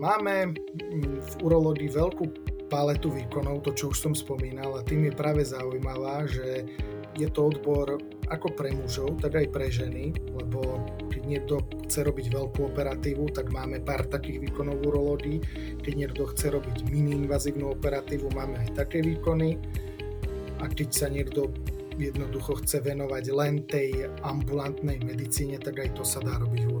Máme v urológii veľkú paletu výkonov, to čo už som spomínal, a tým je práve zaujímavá, že je to odbor ako pre mužov, tak aj pre ženy, lebo keď niekto chce robiť veľkú operatívu, tak máme pár takých výkonov urológii. Keď niekto chce robiť mini-invazívnu operatívu, máme aj také výkony. A keď sa niekto jednoducho chce venovať len tej ambulantnej medicíne, tak aj to sa dá robiť v.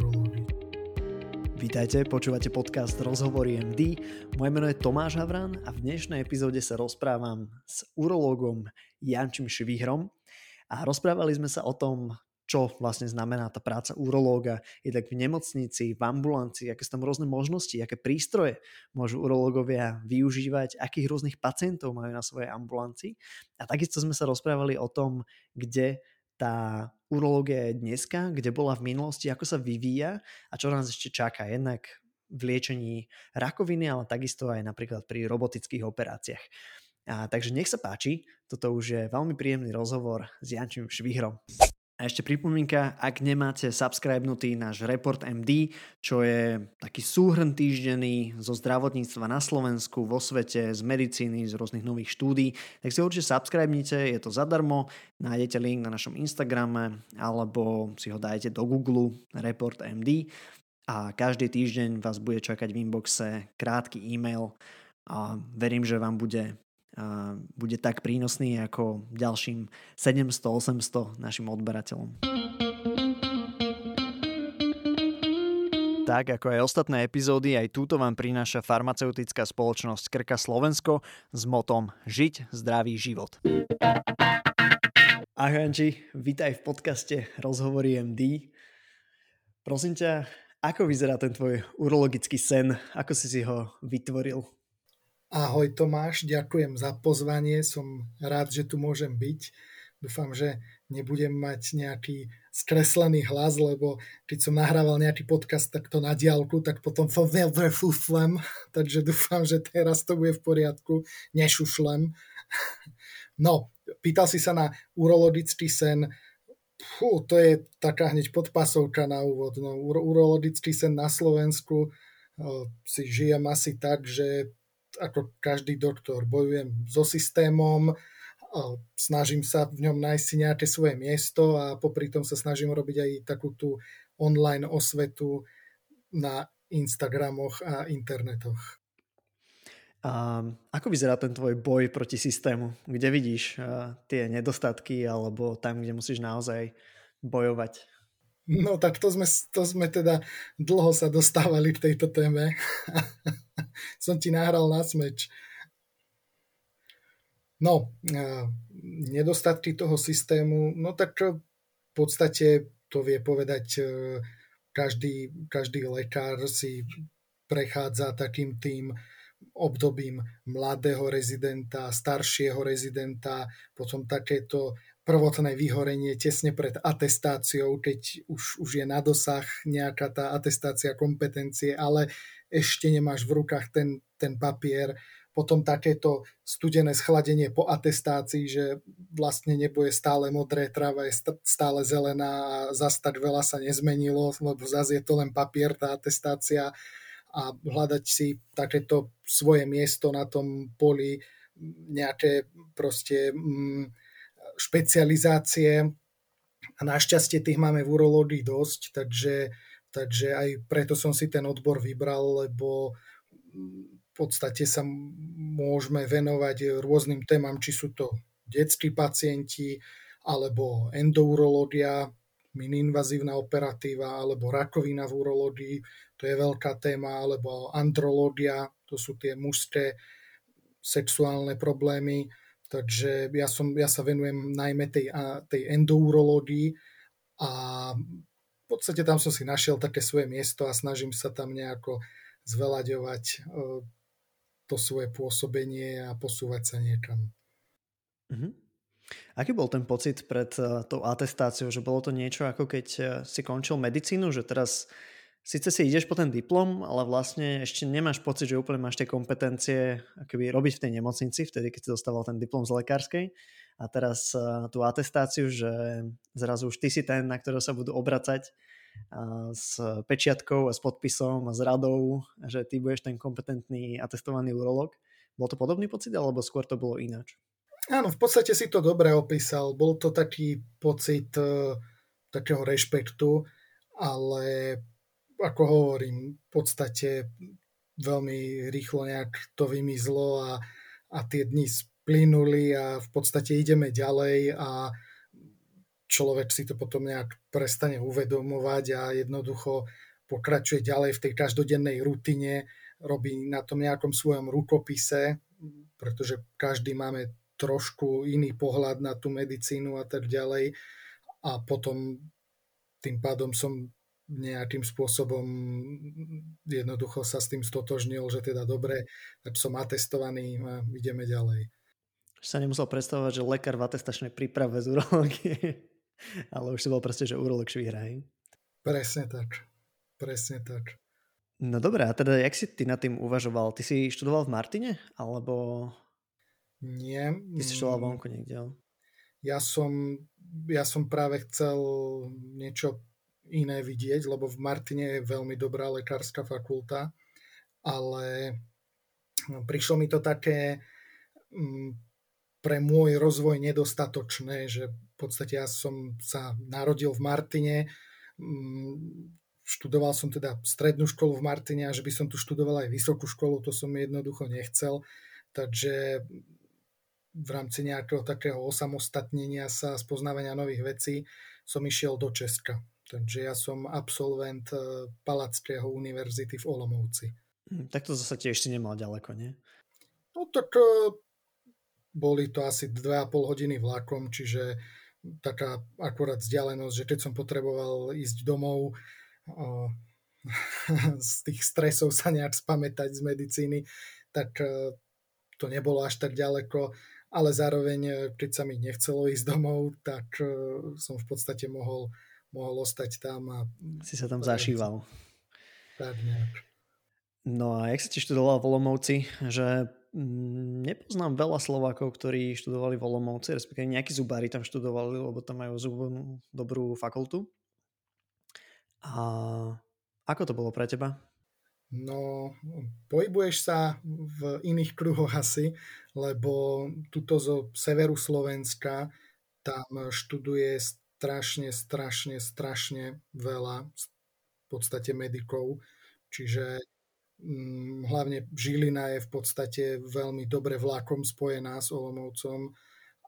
Vítajte, počúvate podcast Rozhovory MD. Moje meno je Tomáš Havran a v dnešnej epizóde sa rozprávam s urológom Jančím Švihrom a rozprávali sme sa o tom, čo vlastne znamená tá práca urológa, je tak v nemocnici, v ambulancii, aké sú tam rôzne možnosti, aké prístroje môžu urológovia využívať, akých rôznych pacientov majú na svojej ambulancii. A takisto sme sa rozprávali o tom, kde tá urológia je dneska, kde bola v minulosti, ako sa vyvíja a čo nás ešte čaká. Jednak v liečení rakoviny, ale takisto aj napríklad pri robotických operáciách. A, takže nech sa páči, toto už je veľmi príjemný rozhovor s Jančím Švihrom. A ešte pripomienka, ak nemáte subscribenutý náš Report MD, čo je taký súhrn týždenný zo zdravotníctva na Slovensku, vo svete, z medicíny, z rôznych nových štúdí, tak si určite subscribnite, je to zadarmo, nájdete link na našom Instagrame alebo si ho dajte do Google Report MD a každý týždeň vás bude čakať v inboxe krátky e-mail a verím, že vám bude bude tak prínosný ako ďalším 700-800 našim odberateľom. Tak ako aj ostatné epizódy, aj túto vám prináša farmaceutická spoločnosť Krka Slovensko s motom Žiť zdravý život. Ahoj Anči, vítaj v podcaste Rozhovory MD. Prosím ťa, ako vyzerá ten tvoj urologický sen? Ako si si ho vytvoril? Ahoj Tomáš, ďakujem za pozvanie, som rád, že tu môžem byť. Dúfam, že nebudem mať nejaký skreslený hlas, lebo keď som nahrával nejaký podcast takto na diálku, tak potom to fuflem, takže dúfam, že teraz to bude v poriadku, nešušlem. No, pýtal si sa na urologický sen, Fú, to je taká hneď podpasovka na úvod. No, urologický sen na Slovensku si žijem asi tak, že ako každý doktor bojujem so systémom, snažím sa v ňom nájsť si nejaké svoje miesto a popri tom sa snažím robiť aj takú tú online osvetu na Instagramoch a internetoch. A ako vyzerá ten tvoj boj proti systému? Kde vidíš tie nedostatky alebo tam, kde musíš naozaj bojovať? No tak to sme, to sme teda dlho sa dostávali k tejto téme. Som ti nahral na smeč. No, nedostatky toho systému, no tak v podstate to vie povedať e, každý, každý lekár si prechádza takým tým obdobím mladého rezidenta, staršieho rezidenta, potom takéto prvotné vyhorenie tesne pred atestáciou, keď už, už je na dosah nejaká tá atestácia kompetencie, ale ešte nemáš v rukách ten, ten papier, potom takéto studené schladenie po atestácii, že vlastne nebo je stále modré, tráva je stále zelená a zase tak veľa sa nezmenilo, lebo zase je to len papier, tá atestácia. A hľadať si takéto svoje miesto na tom poli, nejaké proste... Mm, špecializácie. A našťastie tých máme v urológii dosť, takže, takže aj preto som si ten odbor vybral, lebo v podstate sa môžeme venovať rôznym témam, či sú to detskí pacienti, alebo endourológia, mininvazívna operatíva, alebo rakovina v urológii, to je veľká téma, alebo andrológia, to sú tie mužské sexuálne problémy, Takže ja, som, ja sa venujem najmä tej, tej endourológii a podstate tam som si našiel také svoje miesto a snažím sa tam nejako zvelaďovať e, to svoje pôsobenie a posúvať sa niekam. Mm-hmm. Aký bol ten pocit pred e, tou atestáciou, že bolo to niečo ako keď e, si končil medicínu, že teraz Sice si ideš po ten diplom, ale vlastne ešte nemáš pocit, že úplne máš tie kompetencie akoby robiť v tej nemocnici, vtedy keď si dostával ten diplom z lekárskej a teraz uh, tú atestáciu, že zrazu už ty si ten, na ktorého sa budú obracať s pečiatkou a s podpisom a s radou, že ty budeš ten kompetentný a testovaný urolog. Bol to podobný pocit, alebo skôr to bolo ináč? Áno, v podstate si to dobre opísal. Bol to taký pocit uh, takého rešpektu, ale ako hovorím, v podstate veľmi rýchlo nejak to vymizlo a, a tie dni splynuli a v podstate ideme ďalej a človek si to potom nejak prestane uvedomovať a jednoducho pokračuje ďalej v tej každodennej rutine, robí na tom nejakom svojom rukopise, pretože každý máme trošku iný pohľad na tú medicínu a tak ďalej. A potom tým pádom som nejakým spôsobom jednoducho sa s tým stotožnil, že teda dobre, tak som atestovaný a ideme ďalej. Sa nemusel predstavovať, že lekár v atestačnej príprave z urológie ale už si bol proste, že urolog švihra, hej? Presne tak. Presne tak. No dobré, a teda jak si ty nad tým uvažoval? Ty si študoval v Martine? Alebo... Nie. Ty si študoval vonku niekde, ale... Ja som, ja som práve chcel niečo iné vidieť, lebo v Martine je veľmi dobrá lekárska fakulta, ale prišlo mi to také mm, pre môj rozvoj nedostatočné, že podstate ja som sa narodil v Martine, mm, študoval som teda strednú školu v Martine a že by som tu študoval aj vysokú školu, to som jednoducho nechcel. Takže v rámci nejakého takého osamostatnenia sa, spoznávania nových vecí som išiel do Česka. Takže ja som absolvent eh, Palackého univerzity v Olomouci. Hm, tak to zase tiež si nemal ďaleko, nie? No tak eh, boli to asi 2,5 hodiny vlakom, čiže taká akurát vzdialenosť, že keď som potreboval ísť domov o, z tých stresov sa nejak spamätať z medicíny, tak e, to nebolo až tak ďaleko, ale zároveň, e, keď sa mi nechcelo ísť domov, tak e, som v podstate mohol, mohol ostať tam. A, si sa tam zašíval. Tak nejak. No a jak sa ti študoval v Olomouci, že nepoznám veľa Slovákov, ktorí študovali v Olomouci, respektíve nejakí zubári tam študovali, lebo tam majú zubnú dobrú fakultu. A ako to bolo pre teba? No, pohybuješ sa v iných kruhoch asi, lebo tuto zo severu Slovenska tam študuje strašne, strašne, strašne veľa v podstate medikov. Čiže Mm, hlavne Žilina je v podstate veľmi dobre vlakom spojená s Olomoucom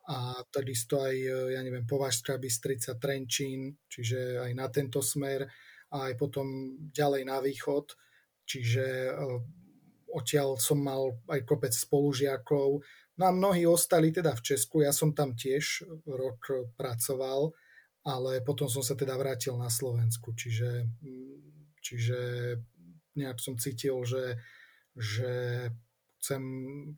a takisto aj, e, ja neviem, Považská Bystrica, Trenčín, čiže aj na tento smer a aj potom ďalej na východ, čiže e, odtiaľ som mal aj kopec spolužiakov. No a mnohí ostali teda v Česku, ja som tam tiež rok pracoval, ale potom som sa teda vrátil na Slovensku, čiže, mm, čiže nejak som cítil, že, že chcem,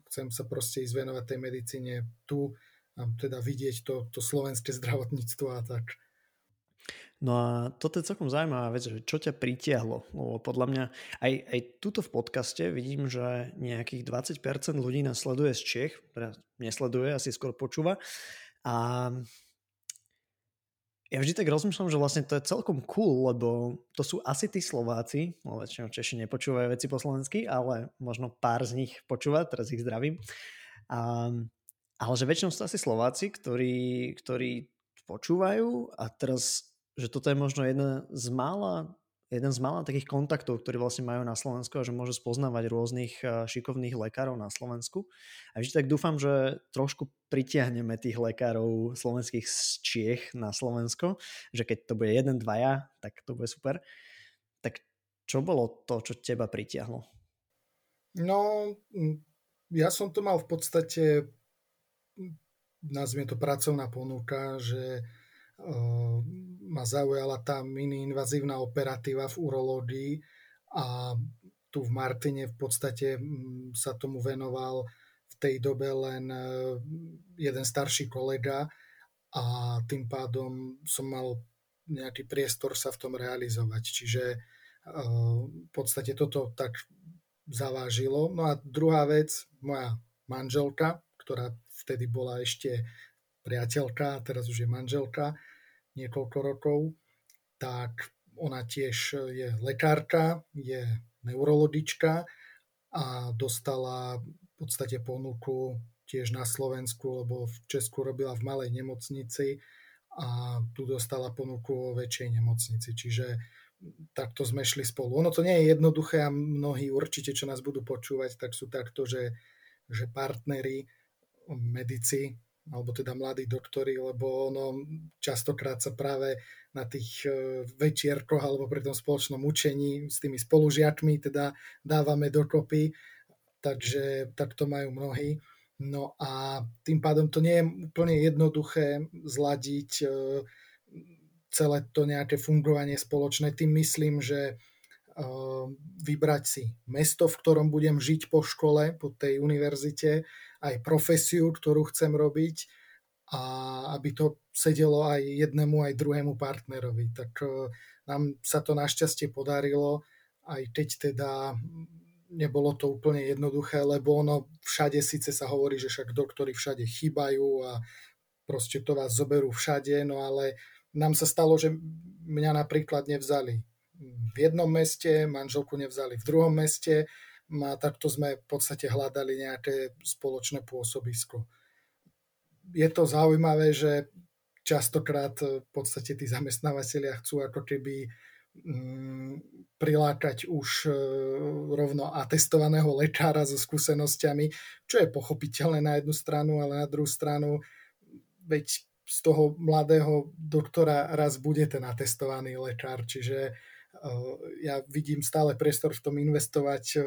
chcem sa proste ísť venovať tej medicíne tu a teda vidieť to, to slovenské zdravotníctvo a tak. No a toto je celkom zaujímavá vec, že čo ťa pritiahlo? Lebo podľa mňa aj, aj tuto v podcaste vidím, že nejakých 20% ľudí nás sleduje z Čech, teda nesleduje, asi skôr počúva. A ja vždy tak rozmýšľam, že vlastne to je celkom cool, lebo to sú asi tí Slováci, no väčšinou Češi nepočúvajú veci po slovensky, ale možno pár z nich počúva, teraz ich zdravím. A, ale že väčšinou sú asi Slováci, ktorí, ktorí počúvajú a teraz, že toto je možno jedna z mála jeden z mála takých kontaktov, ktorí vlastne majú na Slovensku a že môžu spoznávať rôznych eh, šikovných lekárov na Slovensku. A vždy tak dúfam, že trošku pritiahneme tých lekárov slovenských z Čiech na Slovensko, že keď to bude jeden, dvaja, tak to bude super. Tak čo bolo to, čo teba pritiahlo? No, ja som to mal v podstate, nazvime to pracovná ponuka, že uh, ma zaujala tá mini-invazívna operatíva v urológii a tu v Martine v podstate mm, sa tomu venoval v tej dobe len e, jeden starší kolega a tým pádom som mal nejaký priestor sa v tom realizovať. Čiže e, v podstate toto tak zavážilo. No a druhá vec, moja manželka, ktorá vtedy bola ešte priateľka, teraz už je manželka, niekoľko rokov, tak ona tiež je lekárka, je neurologička a dostala v podstate ponuku tiež na Slovensku, lebo v Česku robila v malej nemocnici a tu dostala ponuku o väčšej nemocnici. Čiže takto sme šli spolu. Ono to nie je jednoduché a mnohí určite, čo nás budú počúvať, tak sú takto, že, že partneri, medici, alebo teda mladí doktori, lebo ono častokrát sa práve na tých e, večierkoch alebo pri tom spoločnom učení s tými spolužiakmi teda dávame dokopy, takže tak to majú mnohí. No a tým pádom to nie je úplne jednoduché zladiť e, celé to nejaké fungovanie spoločné. Tým myslím, že vybrať si mesto, v ktorom budem žiť po škole, po tej univerzite, aj profesiu, ktorú chcem robiť a aby to sedelo aj jednému, aj druhému partnerovi. Tak e, nám sa to našťastie podarilo, aj keď teda nebolo to úplne jednoduché, lebo ono všade síce sa hovorí, že však doktory všade chýbajú a proste to vás zoberú všade, no ale nám sa stalo, že mňa napríklad nevzali v jednom meste, manželku nevzali v druhom meste a takto sme v podstate hľadali nejaké spoločné pôsobisko. Je to zaujímavé, že častokrát v podstate tí zamestnávateľia chcú ako keby Mm, prilákať už e, rovno atestovaného lekára so skúsenosťami, čo je pochopiteľné na jednu stranu, ale na druhú stranu, veď z toho mladého doktora raz bude ten atestovaný lekár, čiže e, ja vidím stále priestor v tom investovať e,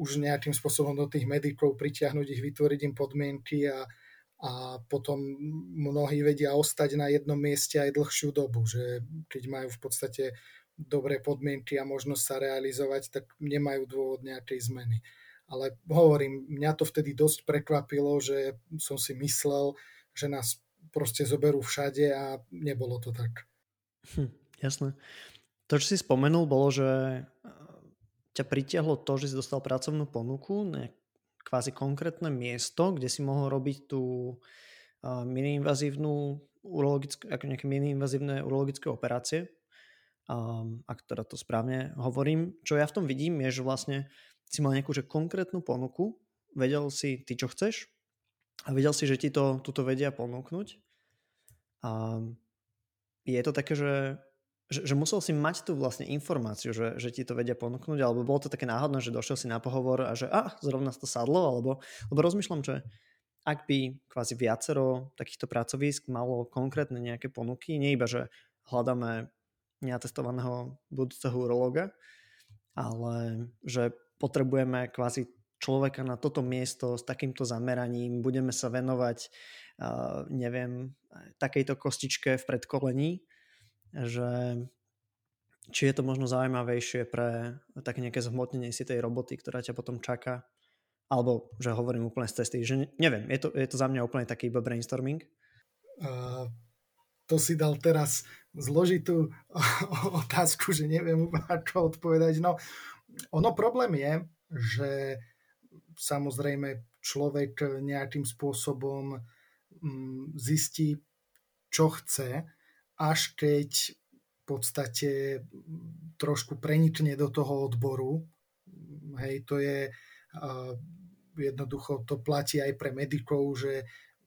už nejakým spôsobom do tých medikov, pritiahnuť ich, vytvoriť im podmienky a, a potom mnohí vedia ostať na jednom mieste aj dlhšiu dobu, že keď majú v podstate dobré podmienky a možnosť sa realizovať, tak nemajú dôvod nejakej zmeny. Ale hovorím, mňa to vtedy dosť prekvapilo, že som si myslel, že nás proste zoberú všade a nebolo to tak. Hm, jasné. To, čo si spomenul, bolo, že ťa pritiahlo to, že si dostal pracovnú ponuku, kvázi konkrétne miesto, kde si mohol robiť tú miniinvazívnu urologické, ako nejaké miniinvazívne urologické operácie, um, ak teda to správne hovorím. Čo ja v tom vidím je, že vlastne si mal nejakú že konkrétnu ponuku, vedel si ty, čo chceš a vedel si, že ti to tuto vedia ponúknuť. A je to také, že že, že musel si mať tú vlastne informáciu, že, že ti to vedia ponúknuť, alebo bolo to také náhodné, že došiel si na pohovor a že a, zrovna to sadlo, alebo lebo rozmýšľam, že ak by kvázi viacero takýchto pracovísk malo konkrétne nejaké ponuky, nie iba, že hľadáme neatestovaného budúceho urologa, ale že potrebujeme kvázi človeka na toto miesto s takýmto zameraním, budeme sa venovať, uh, neviem, takejto kostičke v predkolení, že či je to možno zaujímavejšie pre také nejaké zhmotnenie si tej roboty, ktorá ťa potom čaká, alebo že hovorím úplne z cesty, že neviem, je to, je to za mňa úplne taký iba brainstorming. Uh, to si dal teraz zložitú otázku, že neviem ako odpovedať. No, ono problém je, že samozrejme človek nejakým spôsobom mm, zistí, čo chce až keď v podstate trošku prenikne do toho odboru. Hej, to je jednoducho, to platí aj pre medikov, že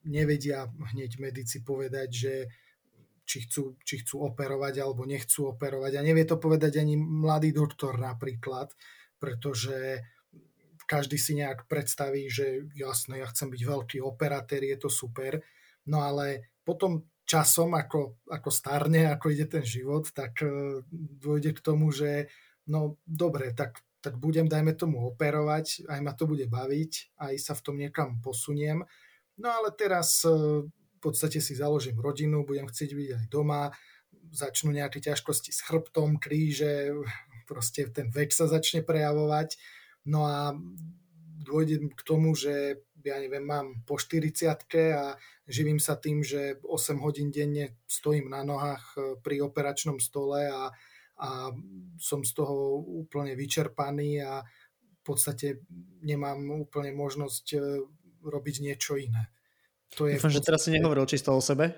nevedia hneď medici povedať, že či chcú, či chcú operovať alebo nechcú operovať. A nevie to povedať ani mladý doktor napríklad, pretože každý si nejak predstaví, že jasné, ja chcem byť veľký operatér, je to super. No ale potom časom, ako, ako starne, ako ide ten život, tak uh, dôjde k tomu, že no dobre, tak, tak budem, dajme tomu, operovať, aj ma to bude baviť, aj sa v tom niekam posuniem. No ale teraz uh, v podstate si založím rodinu, budem chcieť byť aj doma, začnú nejaké ťažkosti s chrbtom, kríže, proste ten vek sa začne prejavovať. No a dôjde k tomu, že ja neviem, mám po 40 a živím sa tým, že 8 hodín denne stojím na nohách e, pri operačnom stole a, a som z toho úplne vyčerpaný a v podstate nemám úplne možnosť e, robiť niečo iné. To je Dúfam, podstate... že teraz si nehovoril čisto o sebe.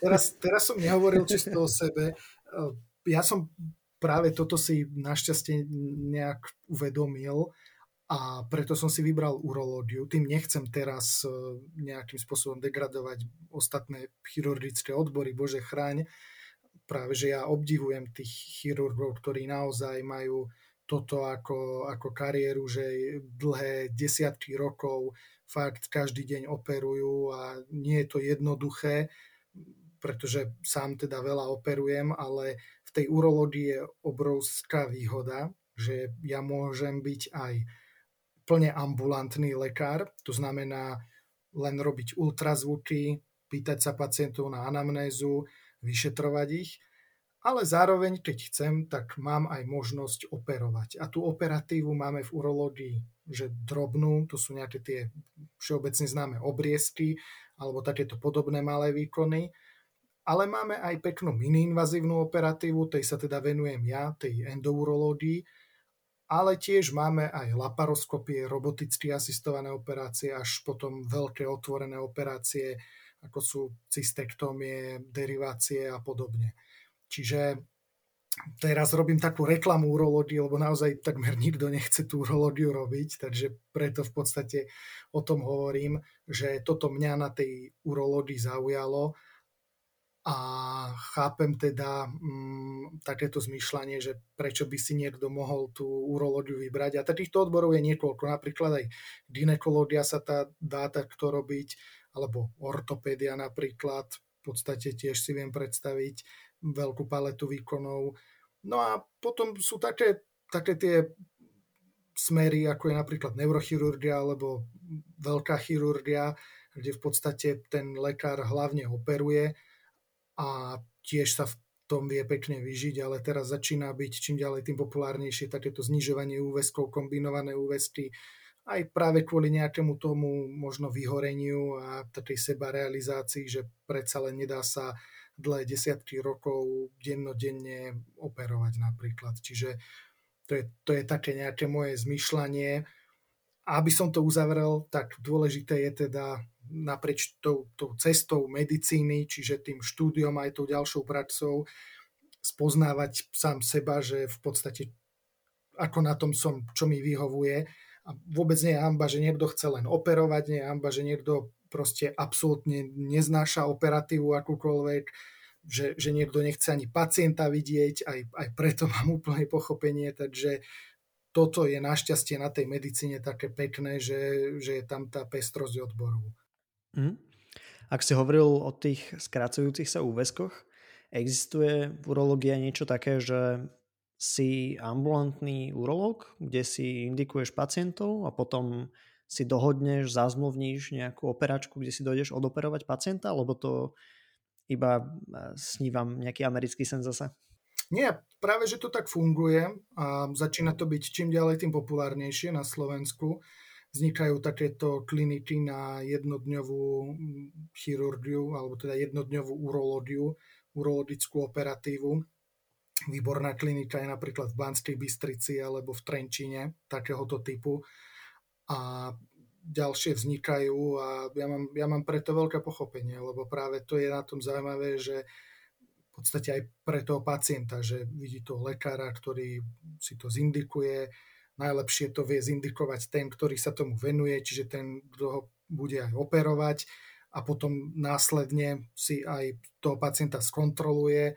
Teraz, teraz som nehovoril čisto o sebe. E, ja som práve toto si našťastie nejak uvedomil a preto som si vybral urológiu. Tým nechcem teraz e, nejakým spôsobom degradovať ostatné chirurgické odbory, bože chráň. Práve, že ja obdivujem tých chirurgov, ktorí naozaj majú toto ako, ako kariéru, že dlhé desiatky rokov fakt každý deň operujú a nie je to jednoduché, pretože sám teda veľa operujem, ale v tej urológii je obrovská výhoda, že ja môžem byť aj plne ambulantný lekár, to znamená len robiť ultrazvuky, pýtať sa pacientov na anamnézu, vyšetrovať ich, ale zároveň, keď chcem, tak mám aj možnosť operovať. A tú operatívu máme v urológii, že drobnú, to sú nejaké tie všeobecne známe obriezky, alebo takéto podobné malé výkony, ale máme aj peknú mini-invazívnu operatívu, tej sa teda venujem ja, tej endourológii, ale tiež máme aj laparoskopie, roboticky asistované operácie, až potom veľké otvorené operácie, ako sú cystektómie, derivácie a podobne. Čiže teraz robím takú reklamu urológii, lebo naozaj takmer nikto nechce tú urológiu robiť, takže preto v podstate o tom hovorím, že toto mňa na tej urológii zaujalo a chápem teda mm, takéto zmýšľanie, že prečo by si niekto mohol tú urológiu vybrať. A takýchto odborov je niekoľko. Napríklad aj ginekológia sa tá, dá takto robiť, alebo ortopédia napríklad. V podstate tiež si viem predstaviť veľkú paletu výkonov. No a potom sú také, také tie smery, ako je napríklad neurochirurgia alebo veľká chirurgia, kde v podstate ten lekár hlavne operuje a tiež sa v tom vie pekne vyžiť, ale teraz začína byť čím ďalej tým populárnejšie takéto znižovanie úväzkov, kombinované úväzky, aj práve kvôli nejakému tomu možno vyhoreniu a takej seba realizácii, že predsa len nedá sa dlhé desiatky rokov dennodenne operovať napríklad. Čiže to je, to je také nejaké moje zmyšľanie. A aby som to uzavrel, tak dôležité je teda naprieč tou, tou cestou medicíny, čiže tým štúdiom aj tou ďalšou praxou, spoznávať sám seba, že v podstate ako na tom som, čo mi vyhovuje. A vôbec nie je hamba, že niekto chce len operovať, nie je hamba, že niekto proste absolútne neznáša operatívu akúkoľvek, že, že niekto nechce ani pacienta vidieť, aj, aj preto mám úplne pochopenie, takže toto je našťastie na tej medicíne také pekné, že, že je tam tá pestrosť odborov. Mm. Ak si hovoril o tých skracujúcich sa úväzkoch, existuje v urológii niečo také, že si ambulantný urológ, kde si indikuješ pacientov a potom si dohodneš, zazmluvníš nejakú operačku, kde si dojdeš odoperovať pacienta, alebo to iba snívam nejaký americký sen zase? Nie, práve že to tak funguje a začína to byť čím ďalej tým populárnejšie na Slovensku vznikajú takéto kliniky na jednodňovú chirurgiu, alebo teda jednodňovú urológiu, urologickú operatívu. Výborná klinika je napríklad v Banskej Bystrici alebo v Trenčine takéhoto typu. A ďalšie vznikajú a ja mám, ja mám preto veľké pochopenie, lebo práve to je na tom zaujímavé, že v podstate aj pre toho pacienta, že vidí toho lekára, ktorý si to zindikuje, najlepšie to vie zindikovať ten, ktorý sa tomu venuje, čiže ten, kto ho bude aj operovať a potom následne si aj toho pacienta skontroluje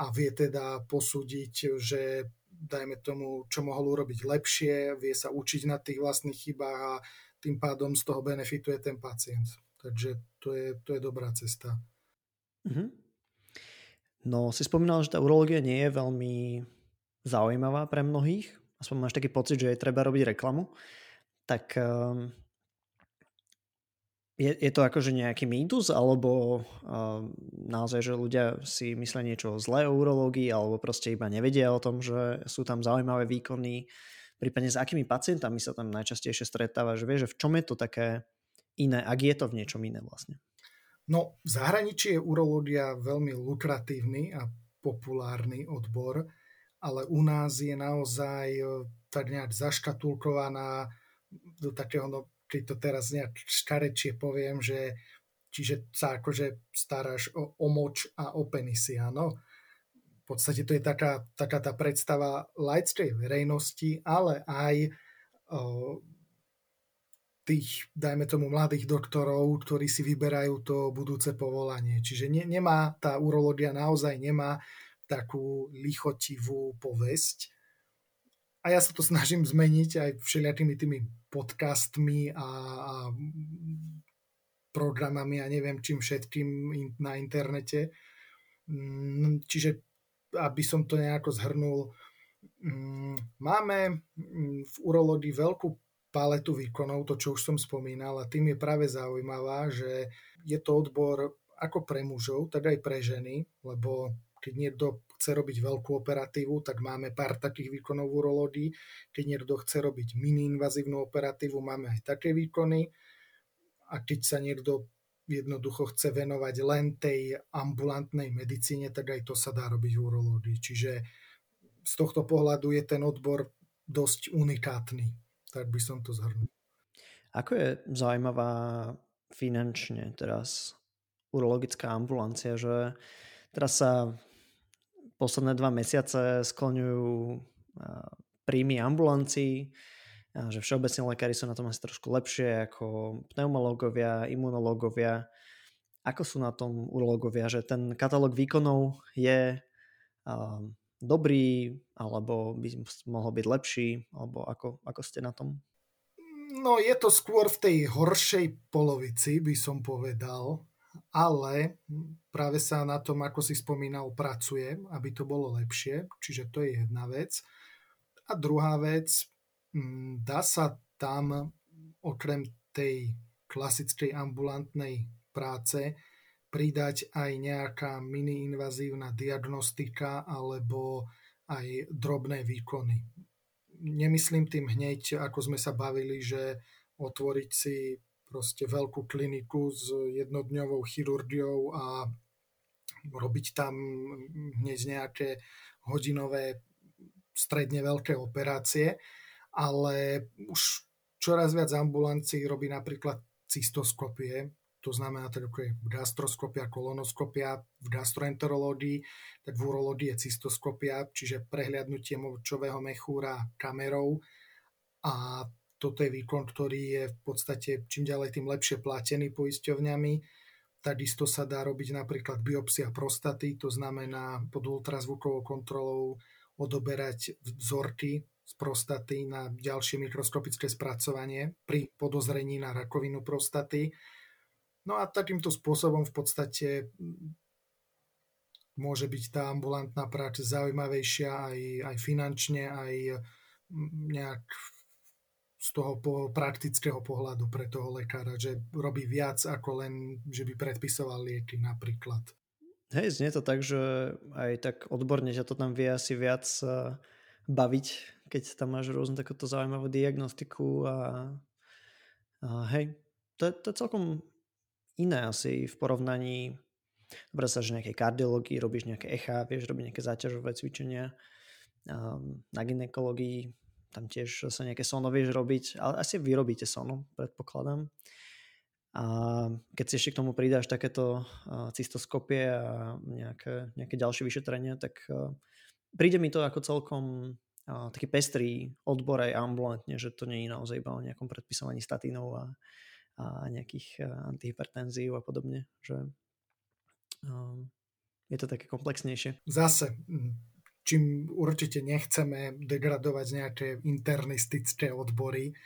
a vie teda posúdiť, že dajme tomu, čo mohol urobiť lepšie, vie sa učiť na tých vlastných chybách a tým pádom z toho benefituje ten pacient. Takže to je, to je dobrá cesta. Mm-hmm. No, si spomínal, že tá urológia nie je veľmi zaujímavá pre mnohých aspoň máš taký pocit, že je treba robiť reklamu, tak um, je, je to akože nejaký mýtus, alebo um, naozaj, že ľudia si myslia niečo zlé o urológii, alebo proste iba nevedia o tom, že sú tam zaujímavé výkony, prípadne s akými pacientami sa tam najčastejšie stretáva, že vieš, že v čom je to také iné, ak je to v niečom iné vlastne. No, v zahraničí je urológia veľmi lukratívny a populárny odbor ale u nás je naozaj e, tak nejak zaškatulkovaná do takého, no, keď to teraz nejak škarečie poviem, že čiže sa akože staráš o, o moč a o penisy, áno. v podstate to je taká, taká tá predstava laickej verejnosti, ale aj o, tých, dajme tomu, mladých doktorov, ktorí si vyberajú to budúce povolanie. Čiže ne, nemá, tá urológia naozaj nemá takú lichotivú povesť. A ja sa to snažím zmeniť aj všelijakými tými podcastmi a, a programami a neviem čím všetkým na internete. Mm, čiže aby som to nejako zhrnul, mm, máme mm, v urológii veľkú paletu výkonov, to čo už som spomínal a tým je práve zaujímavá, že je to odbor ako pre mužov, tak aj pre ženy, lebo keď niekto chce robiť veľkú operatívu, tak máme pár takých výkonov v urológii. Keď niekto chce robiť mini-invazívnu operatívu, máme aj také výkony. A keď sa niekto jednoducho chce venovať len tej ambulantnej medicíne, tak aj to sa dá robiť v urológii. Čiže z tohto pohľadu je ten odbor dosť unikátny, tak by som to zhrnul. Ako je zaujímavá finančne teraz urologická ambulancia, že teraz sa posledné dva mesiace skloňujú príjmy ambulancií, že všeobecní lekári sú na tom asi trošku lepšie ako pneumológovia, imunológovia. Ako sú na tom urológovia, že ten katalóg výkonov je dobrý, alebo by mohol byť lepší, alebo ako, ako ste na tom? No je to skôr v tej horšej polovici, by som povedal, ale práve sa na tom, ako si spomínal, pracuje, aby to bolo lepšie, čiže to je jedna vec. A druhá vec, Mm, dá sa tam okrem tej klasickej ambulantnej práce pridať aj nejaká mini-invazívna diagnostika alebo aj drobné výkony. Nemyslím tým hneď, ako sme sa bavili, že otvoriť si proste veľkú kliniku s jednodňovou chirurgiou a robiť tam hneď nejaké hodinové stredne veľké operácie, ale už čoraz viac ambulancií robí napríklad cystoskopie, to znamená teda ako je gastroskopia, kolonoskopia v gastroenterológii, tak v urológii je cystoskopia, čiže prehliadnutie močového mechúra kamerou a toto je výkon, ktorý je v podstate čím ďalej tým lepšie platený poisťovňami. Takisto sa dá robiť napríklad biopsia prostaty, to znamená pod ultrazvukovou kontrolou odoberať vzorky z prostaty na ďalšie mikroskopické spracovanie pri podozrení na rakovinu prostaty. No a takýmto spôsobom v podstate môže byť tá ambulantná práca zaujímavejšia aj, aj finančne, aj nejak z toho po praktického pohľadu pre toho lekára, že robí viac ako len, že by predpisoval lieky napríklad. Hej, znie to tak, že aj tak odborne ťa to tam vie asi viac eh, baviť, keď tam máš rôznu takúto zaujímavú diagnostiku a, a hej, to, to je celkom iné asi v porovnaní Dobre sa, že nejakej kardiológii robíš nejaké echa, vieš robiť nejaké záťažové cvičenia. Um, na ginekológii tam tiež sa nejaké sono vieš robiť, ale asi vyrobíte sono, predpokladám. A keď si ešte k tomu pridáš takéto cystoskopie a nejaké, nejaké ďalšie vyšetrenia, tak príde mi to ako celkom taký pestrý odbor aj ambulantne, že to nie je naozaj iba o nejakom predpisovaní statínov a, a nejakých antihypertenzív a podobne, že je to také komplexnejšie. Zase, čím určite nechceme degradovať nejaké internistické odbory,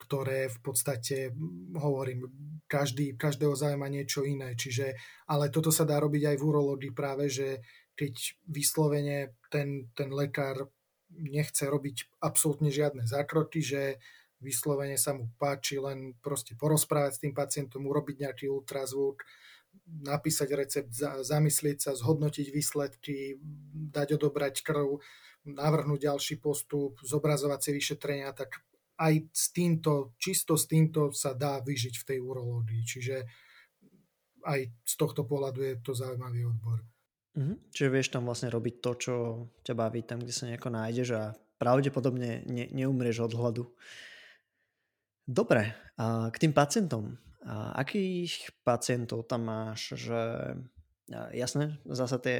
ktoré v podstate, hovorím, každý, každého zaujíma niečo iné. Čiže, ale toto sa dá robiť aj v urológii práve, že keď vyslovene ten, ten lekár nechce robiť absolútne žiadne zákroky, že vyslovene sa mu páči len proste porozprávať s tým pacientom, urobiť nejaký ultrazvuk, napísať recept, zamyslieť sa, zhodnotiť výsledky, dať odobrať krv, navrhnúť ďalší postup, zobrazovacie vyšetrenia, tak aj s týmto, čisto s týmto sa dá vyžiť v tej urológii. Čiže aj z tohto pohľadu je to zaujímavý odbor. Mm-hmm. Čiže vieš tam vlastne robiť to, čo ťa baví, tam, kde sa nejako nájdeš a pravdepodobne ne, neumrieš od hladu. Dobre, a k tým pacientom. A akých pacientov tam máš? Že jasné, zase tie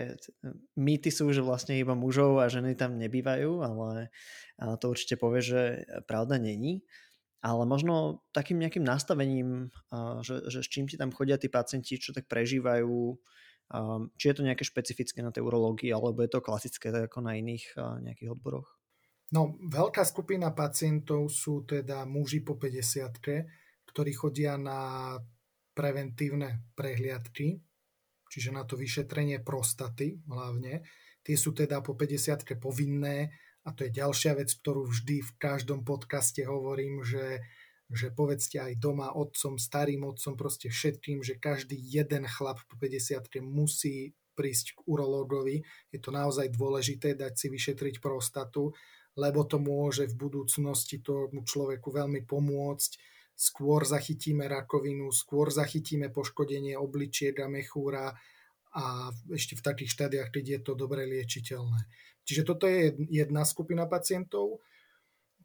mýty sú, že vlastne iba mužov a ženy tam nebývajú, ale to určite povie, že pravda není. Ale možno takým nejakým nastavením, že, že s čím ti tam chodia tí pacienti, čo tak prežívajú, či je to nejaké špecifické na tej urológii, alebo je to klasické tak ako na iných nejakých odboroch? No, veľká skupina pacientov sú teda muži po 50 ktorí chodia na preventívne prehliadky, čiže na to vyšetrenie prostaty hlavne. Tie sú teda po 50 povinné a to je ďalšia vec, ktorú vždy v každom podcaste hovorím, že, že povedzte aj doma otcom, starým otcom, proste všetkým, že každý jeden chlap po 50 musí prísť k urológovi. Je to naozaj dôležité dať si vyšetriť prostatu lebo to môže v budúcnosti tomu človeku veľmi pomôcť. Skôr zachytíme rakovinu, skôr zachytíme poškodenie obličiek a mechúra a ešte v takých štádiách, keď je to dobre liečiteľné. Čiže toto je jedna skupina pacientov.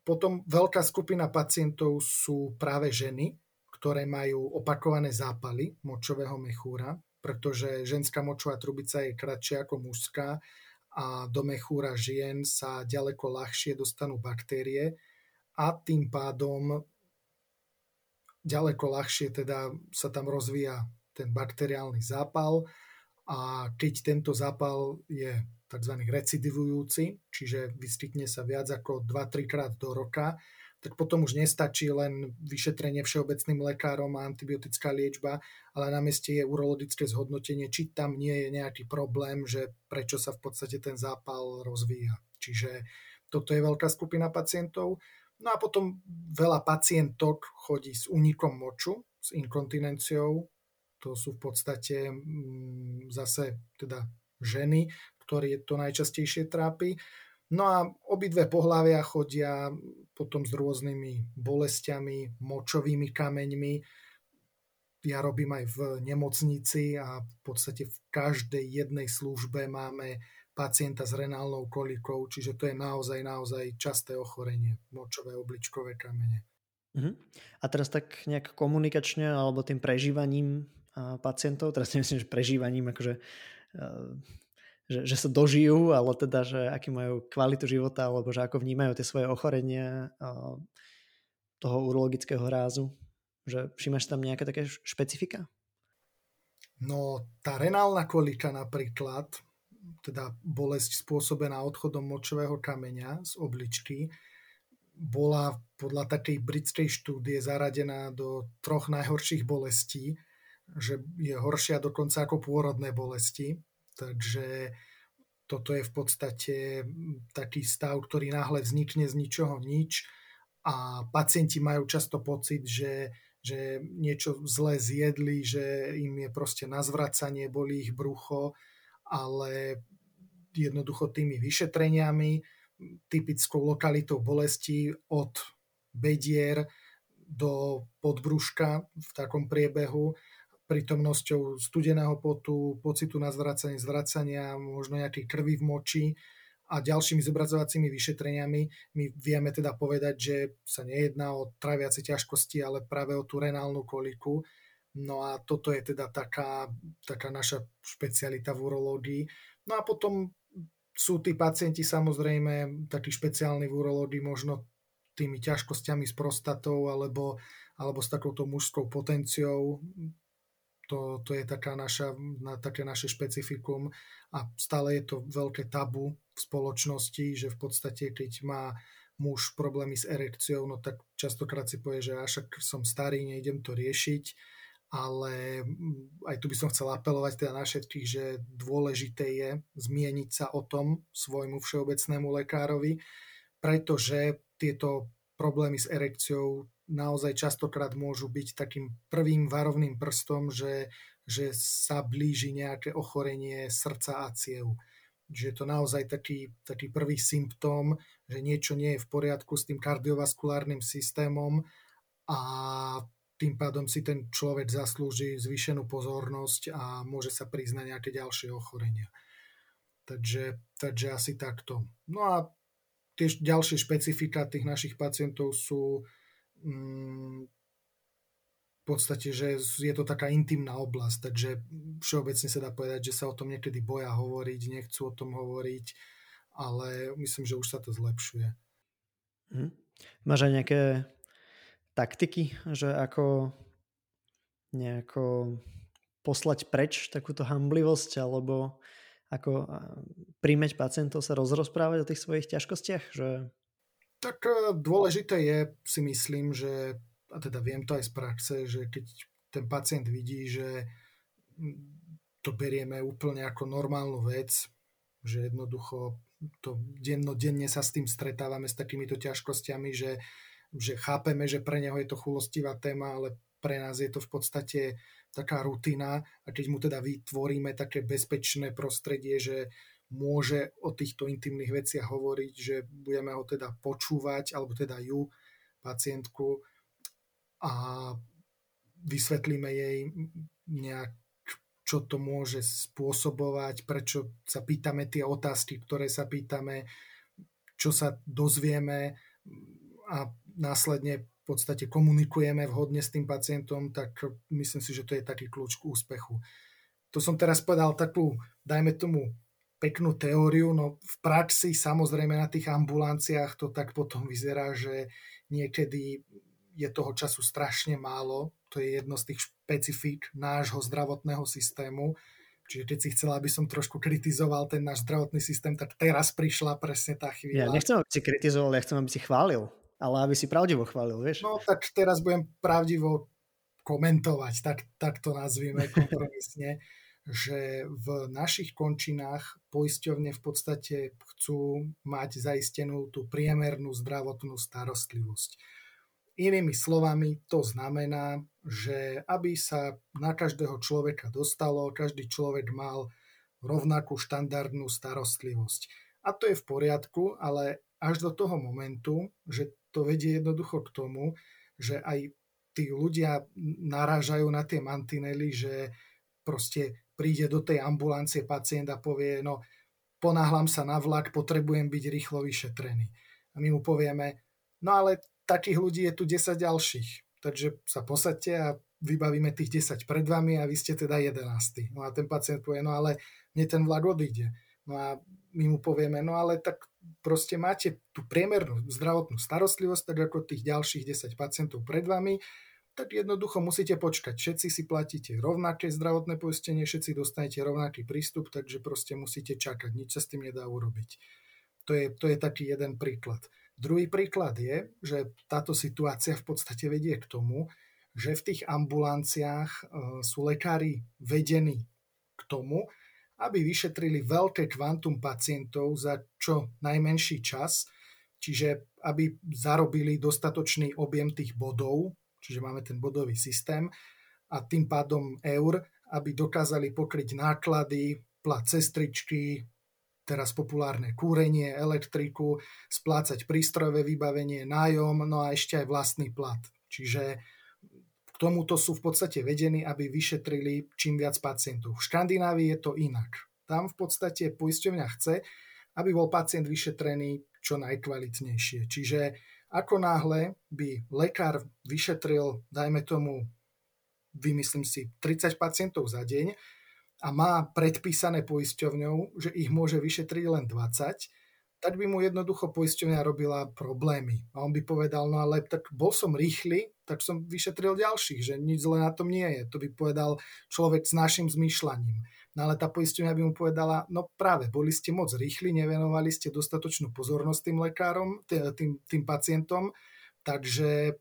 Potom veľká skupina pacientov sú práve ženy, ktoré majú opakované zápaly močového mechúra, pretože ženská močová trubica je kratšia ako mužská a do mechúra žien sa ďaleko ľahšie dostanú baktérie a tým pádom ďaleko ľahšie teda sa tam rozvíja ten bakteriálny zápal a keď tento zápal je tzv. recidivujúci, čiže vyskytne sa viac ako 2-3 krát do roka, tak potom už nestačí len vyšetrenie všeobecným lekárom a antibiotická liečba, ale na mieste je urologické zhodnotenie, či tam nie je nejaký problém, že prečo sa v podstate ten zápal rozvíja. Čiže toto je veľká skupina pacientov. No a potom veľa pacientok chodí s únikom moču, s inkontinenciou. To sú v podstate mm, zase teda ženy, ktoré to najčastejšie trápi. No a obidve pohľavia chodia potom s rôznymi bolestiami, močovými kameňmi. Ja robím aj v nemocnici a v podstate v každej jednej službe máme pacienta s renálnou kolikou, čiže to je naozaj, naozaj časté ochorenie, močové obličkové kamene. Uh-huh. A teraz tak nejak komunikačne alebo tým prežívaním pacientov, teraz nemyslím, že prežívaním, akože že, že sa dožijú, ale teda, že aký majú kvalitu života, alebo že ako vnímajú tie svoje ochorenia toho urologického rázu. Že všimáš tam nejaké také špecifika? No, tá renálna kolika napríklad, teda bolesť spôsobená odchodom močového kameňa z obličky, bola podľa takej britskej štúdie zaradená do troch najhorších bolestí, že je horšia dokonca ako pôrodné bolesti. Takže toto je v podstate taký stav, ktorý náhle vznikne z ničoho nič a pacienti majú často pocit, že, že niečo zlé zjedli, že im je proste na zvracanie, bolí ich brucho, ale jednoducho tými vyšetreniami, typickou lokalitou bolesti od bedier do podbruška v takom priebehu prítomnosťou studeného potu, pocitu na zvracanie, zvracania, možno nejakej krvi v moči a ďalšími zobrazovacími vyšetreniami my vieme teda povedať, že sa nejedná o traviace ťažkosti, ale práve o tú renálnu koliku. No a toto je teda taká, taká naša špecialita v urológii. No a potom sú tí pacienti samozrejme takí špeciálni v urológii možno tými ťažkosťami s prostatou alebo, alebo s takouto mužskou potenciou, to, to je taká naša, na, také naše špecifikum. A stále je to veľké tabu v spoločnosti, že v podstate keď má muž problémy s erekciou, no tak častokrát si povie, že až som starý, nejdem to riešiť, ale mm, aj tu by som chcel apelovať teda na všetkých, že dôležité je zmieniť sa o tom svojmu všeobecnému lekárovi, pretože tieto problémy s erekciou naozaj častokrát môžu byť takým prvým varovným prstom, že, že sa blíži nejaké ochorenie srdca a ciev. Že je to naozaj taký, taký prvý symptóm, že niečo nie je v poriadku s tým kardiovaskulárnym systémom a tým pádom si ten človek zaslúži zvýšenú pozornosť a môže sa priznať nejaké ďalšie ochorenia. Takže, takže asi takto. No a tie ďalšie špecifika tých našich pacientov sú Mm, podstate, že je to taká intimná oblasť, takže všeobecne sa dá povedať, že sa o tom niekedy boja hovoriť, nechcú o tom hovoriť, ale myslím, že už sa to zlepšuje. Hm. Máš aj nejaké taktiky, že ako nejako poslať preč takúto hamblivosť alebo ako príjmeť pacientov sa rozrozprávať o tých svojich ťažkostiach? Že... Tak e, dôležité je, si myslím, že a teda viem to aj z praxe, že keď ten pacient vidí, že to berieme úplne ako normálnu vec, že jednoducho to dennodenne sa s tým stretávame s takýmito ťažkosťami, že, že chápeme, že pre neho je to chulostivá téma, ale pre nás je to v podstate taká rutina a keď mu teda vytvoríme také bezpečné prostredie, že môže o týchto intimných veciach hovoriť, že budeme ho teda počúvať, alebo teda ju, pacientku, a vysvetlíme jej nejak, čo to môže spôsobovať, prečo sa pýtame tie otázky, ktoré sa pýtame, čo sa dozvieme a následne v podstate komunikujeme vhodne s tým pacientom, tak myslím si, že to je taký kľúč k úspechu. To som teraz povedal takú, dajme tomu, peknú teóriu, no v praxi samozrejme na tých ambulanciách to tak potom vyzerá, že niekedy je toho času strašne málo. To je jedno z tých špecifík nášho zdravotného systému. Čiže keď si chcela, aby som trošku kritizoval ten náš zdravotný systém, tak teraz prišla presne tá chvíľa. Ja nechcem, aby si kritizoval, ja chcem, aby si chválil. Ale aby si pravdivo chválil, vieš? No tak teraz budem pravdivo komentovať, tak, tak to nazvime kompromisne, že v našich končinách poisťovne v podstate chcú mať zaistenú tú priemernú zdravotnú starostlivosť Inými slovami, to znamená, že aby sa na každého človeka dostalo, každý človek mal rovnakú štandardnú starostlivosť. A to je v poriadku, ale až do toho momentu, že to vedie jednoducho k tomu, že aj tí ľudia narážajú na tie mantinely, že proste príde do tej ambulancie pacient a povie, no ponáhlam sa na vlak, potrebujem byť rýchlo vyšetrený. A my mu povieme, no ale takých ľudí je tu 10 ďalších. Takže sa posadte a vybavíme tých 10 pred vami a vy ste teda 11. No a ten pacient povie, no ale mne ten vlak odíde. No a my mu povieme, no ale tak proste máte tú priemernú zdravotnú starostlivosť, tak ako tých ďalších 10 pacientov pred vami, tak jednoducho musíte počkať. Všetci si platíte rovnaké zdravotné poistenie, všetci dostanete rovnaký prístup, takže proste musíte čakať. Nič sa s tým nedá urobiť. To je, to je taký jeden príklad. Druhý príklad je, že táto situácia v podstate vedie k tomu, že v tých ambulanciách e, sú lekári vedení k tomu, aby vyšetrili veľké kvantum pacientov za čo najmenší čas, čiže aby zarobili dostatočný objem tých bodov, čiže máme ten bodový systém, a tým pádom eur, aby dokázali pokryť náklady, plat cestričky, teraz populárne kúrenie, elektriku, splácať prístrojové vybavenie, nájom, no a ešte aj vlastný plat. Čiže tomuto sú v podstate vedení, aby vyšetrili čím viac pacientov. V Škandinávii je to inak. Tam v podstate poisťovňa chce, aby bol pacient vyšetrený čo najkvalitnejšie. Čiže ako náhle by lekár vyšetril, dajme tomu, vymyslím si, 30 pacientov za deň, a má predpísané poisťovňou, že ich môže vyšetriť len 20, tak by mu jednoducho poisťovňa robila problémy. A on by povedal, no ale tak bol som rýchly, tak som vyšetril ďalších, že nič zle na tom nie je. To by povedal človek s našim zmýšľaním. No ale tá poisťovňa by mu povedala, no práve, boli ste moc rýchli, nevenovali ste dostatočnú pozornosť tým lekárom, tým, tým pacientom, takže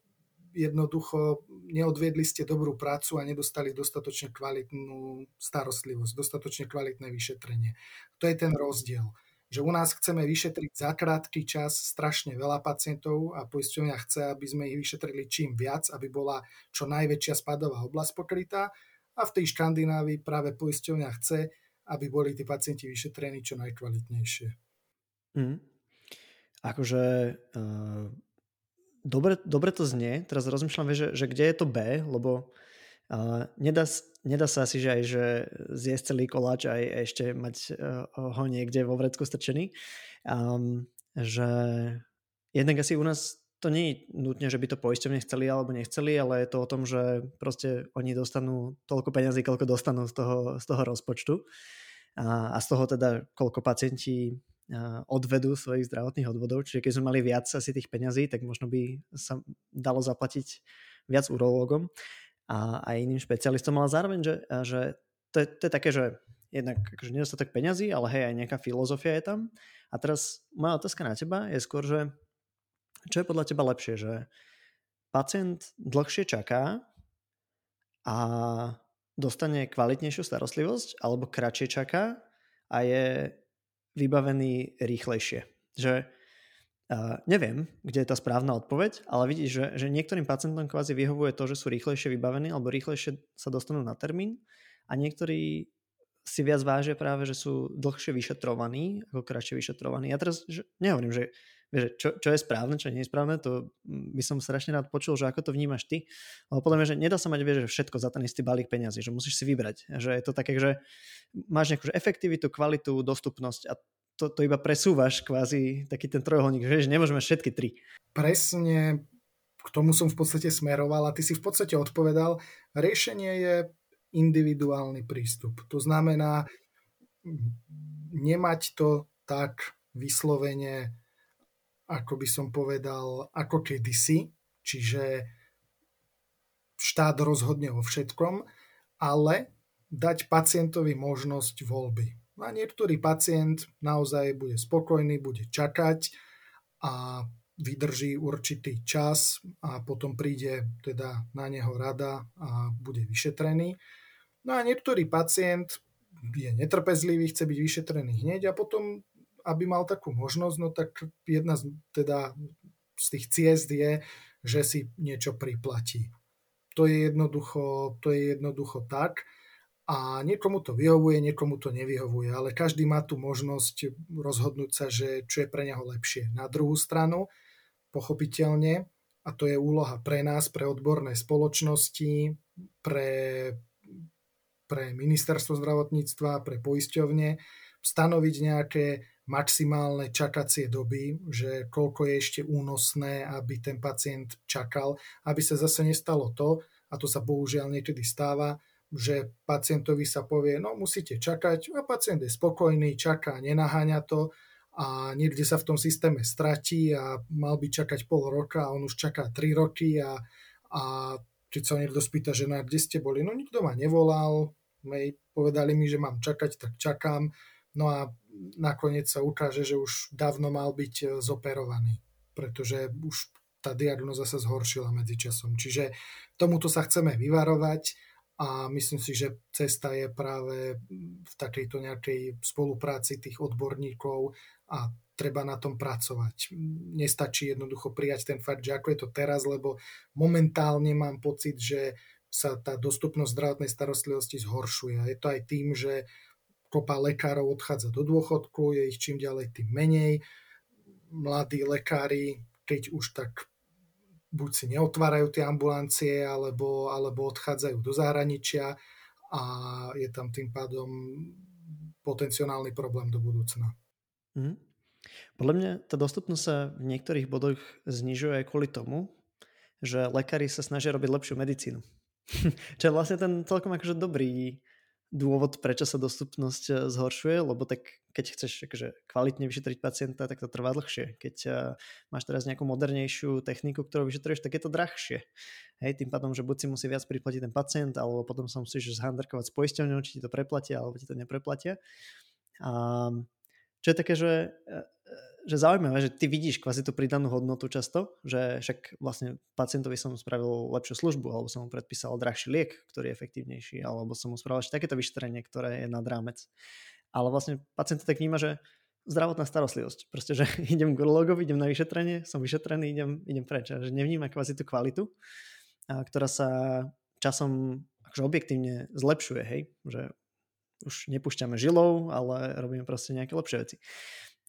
jednoducho neodviedli ste dobrú prácu a nedostali dostatočne kvalitnú starostlivosť, dostatočne kvalitné vyšetrenie. To je ten rozdiel. Že u nás chceme vyšetriť za krátky čas strašne veľa pacientov a poisťovňa chce, aby sme ich vyšetrili čím viac, aby bola čo najväčšia spadová oblasť pokrytá a v tej Škandinávii práve poisťovňa chce, aby boli tí pacienti vyšetrení čo najkvalitnejšie. Mm. Akože uh dobre, dobre to znie, teraz rozmýšľam, že, že kde je to B, lebo uh, nedá, nedá sa asi, že aj že zjesť celý koláč aj ešte mať uh, ho niekde vo vrecku strčený. Um, že jednak asi u nás to nie je nutne, že by to poisťovne chceli alebo nechceli, ale je to o tom, že proste oni dostanú toľko peňazí, koľko dostanú z toho, z toho rozpočtu a, a z toho teda koľko pacienti odvedú svojich zdravotných odvodov. Čiže keď sme mali viac asi tých peňazí, tak možno by sa dalo zaplatiť viac urológom a aj iným špecialistom, ale zároveň, že, že to, je, to je také, že jednak akože nedostatok peňazí, ale hej, aj nejaká filozofia je tam. A teraz moja otázka na teba je skôr, že čo je podľa teba lepšie, že pacient dlhšie čaká a dostane kvalitnejšiu starostlivosť, alebo kratšie čaká a je vybavený rýchlejšie. Že uh, neviem, kde je tá správna odpoveď, ale vidíš, že, že niektorým pacientom kvázi vyhovuje to, že sú rýchlejšie vybavení alebo rýchlejšie sa dostanú na termín a niektorí si viac vážia práve, že sú dlhšie vyšetrovaní ako kratšie vyšetrovaní. Ja teraz že, nehovorím, že, že čo, čo je správne, čo nie je správne, to by som strašne rád počul, že ako to vnímaš ty. Ale podľa mňa, že nedá sa mať vieš, že všetko za ten istý balík peňazí, že musíš si vybrať. Že je to také, že máš nejakú efektivitu, kvalitu, dostupnosť a to, to iba presúvaš kvázi taký ten trojuholník, že nemôžeme všetky tri. Presne k tomu som v podstate smeroval a ty si v podstate odpovedal. Riešenie je individuálny prístup. To znamená nemať to tak vyslovene, ako by som povedal, ako kedysi, čiže štát rozhodne o všetkom, ale dať pacientovi možnosť voľby. A niektorý pacient naozaj bude spokojný, bude čakať a vydrží určitý čas a potom príde teda na neho rada a bude vyšetrený. No a niektorý pacient je netrpezlivý, chce byť vyšetrený hneď a potom, aby mal takú možnosť, no tak jedna z, teda z tých ciest je, že si niečo priplatí. To je jednoducho, to je jednoducho tak a niekomu to vyhovuje, niekomu to nevyhovuje, ale každý má tu možnosť rozhodnúť sa, že čo je pre neho lepšie. Na druhú stranu, pochopiteľne, a to je úloha pre nás, pre odborné spoločnosti, pre pre ministerstvo zdravotníctva, pre poisťovne, stanoviť nejaké maximálne čakacie doby, že koľko je ešte únosné, aby ten pacient čakal, aby sa zase nestalo to, a to sa bohužiaľ niekedy stáva, že pacientovi sa povie, no musíte čakať. A pacient je spokojný, čaká, nenaháňa to a niekde sa v tom systéme stratí a mal by čakať pol roka a on už čaká 3 roky a, a keď sa niekto spýta, že na kde ste boli, no nikto ma nevolal, hej, povedali mi, že mám čakať, tak čakám, no a nakoniec sa ukáže, že už dávno mal byť e, zoperovaný, pretože už tá diagnoza sa zhoršila medzičasom. Čiže tomuto sa chceme vyvarovať a myslím si, že cesta je práve v takejto nejakej spolupráci tých odborníkov a treba na tom pracovať. Nestačí jednoducho prijať ten fakt, že ako je to teraz, lebo momentálne mám pocit, že sa tá dostupnosť zdravotnej starostlivosti zhoršuje. Je to aj tým, že kopa lekárov odchádza do dôchodku, je ich čím ďalej tým menej. Mladí lekári, keď už tak buď si neotvárajú tie ambulancie, alebo, alebo odchádzajú do zahraničia a je tam tým pádom potenciálny problém do budúcna. Mm. Podľa mňa tá dostupnosť sa v niektorých bodoch znižuje kvôli tomu, že lekári sa snažia robiť lepšiu medicínu. Čo je vlastne ten celkom akože dobrý dôvod, prečo sa dostupnosť eh, zhoršuje, lebo tak keď chceš akože kvalitne vyšetriť pacienta, tak to trvá dlhšie. Keď uh, máš teraz nejakú modernejšiu techniku, ktorú vyšetruješ, tak je to drahšie. Hej, tým pádom, že buď si musí viac priplatiť ten pacient, alebo potom sa musíš zhandrkovať s poisťovňou, či ti to preplatia, alebo ti to nepreplatia. A čo je také, že eh, že zaujímavé, že ty vidíš kvázi tú pridanú hodnotu často, že však vlastne pacientovi som spravil lepšiu službu, alebo som mu predpísal drahší liek, ktorý je efektívnejší, alebo som mu spravil ešte takéto vyšetrenie, ktoré je nad rámec. Ale vlastne pacient tak vníma, že zdravotná starostlivosť. Proste, že idem k urologovi, idem na vyšetrenie, som vyšetrený, idem, idem preč. A že nevníma kvázi tú kvalitu, ktorá sa časom akože objektívne zlepšuje, hej, že už nepúšťame žilou, ale robíme proste nejaké lepšie veci.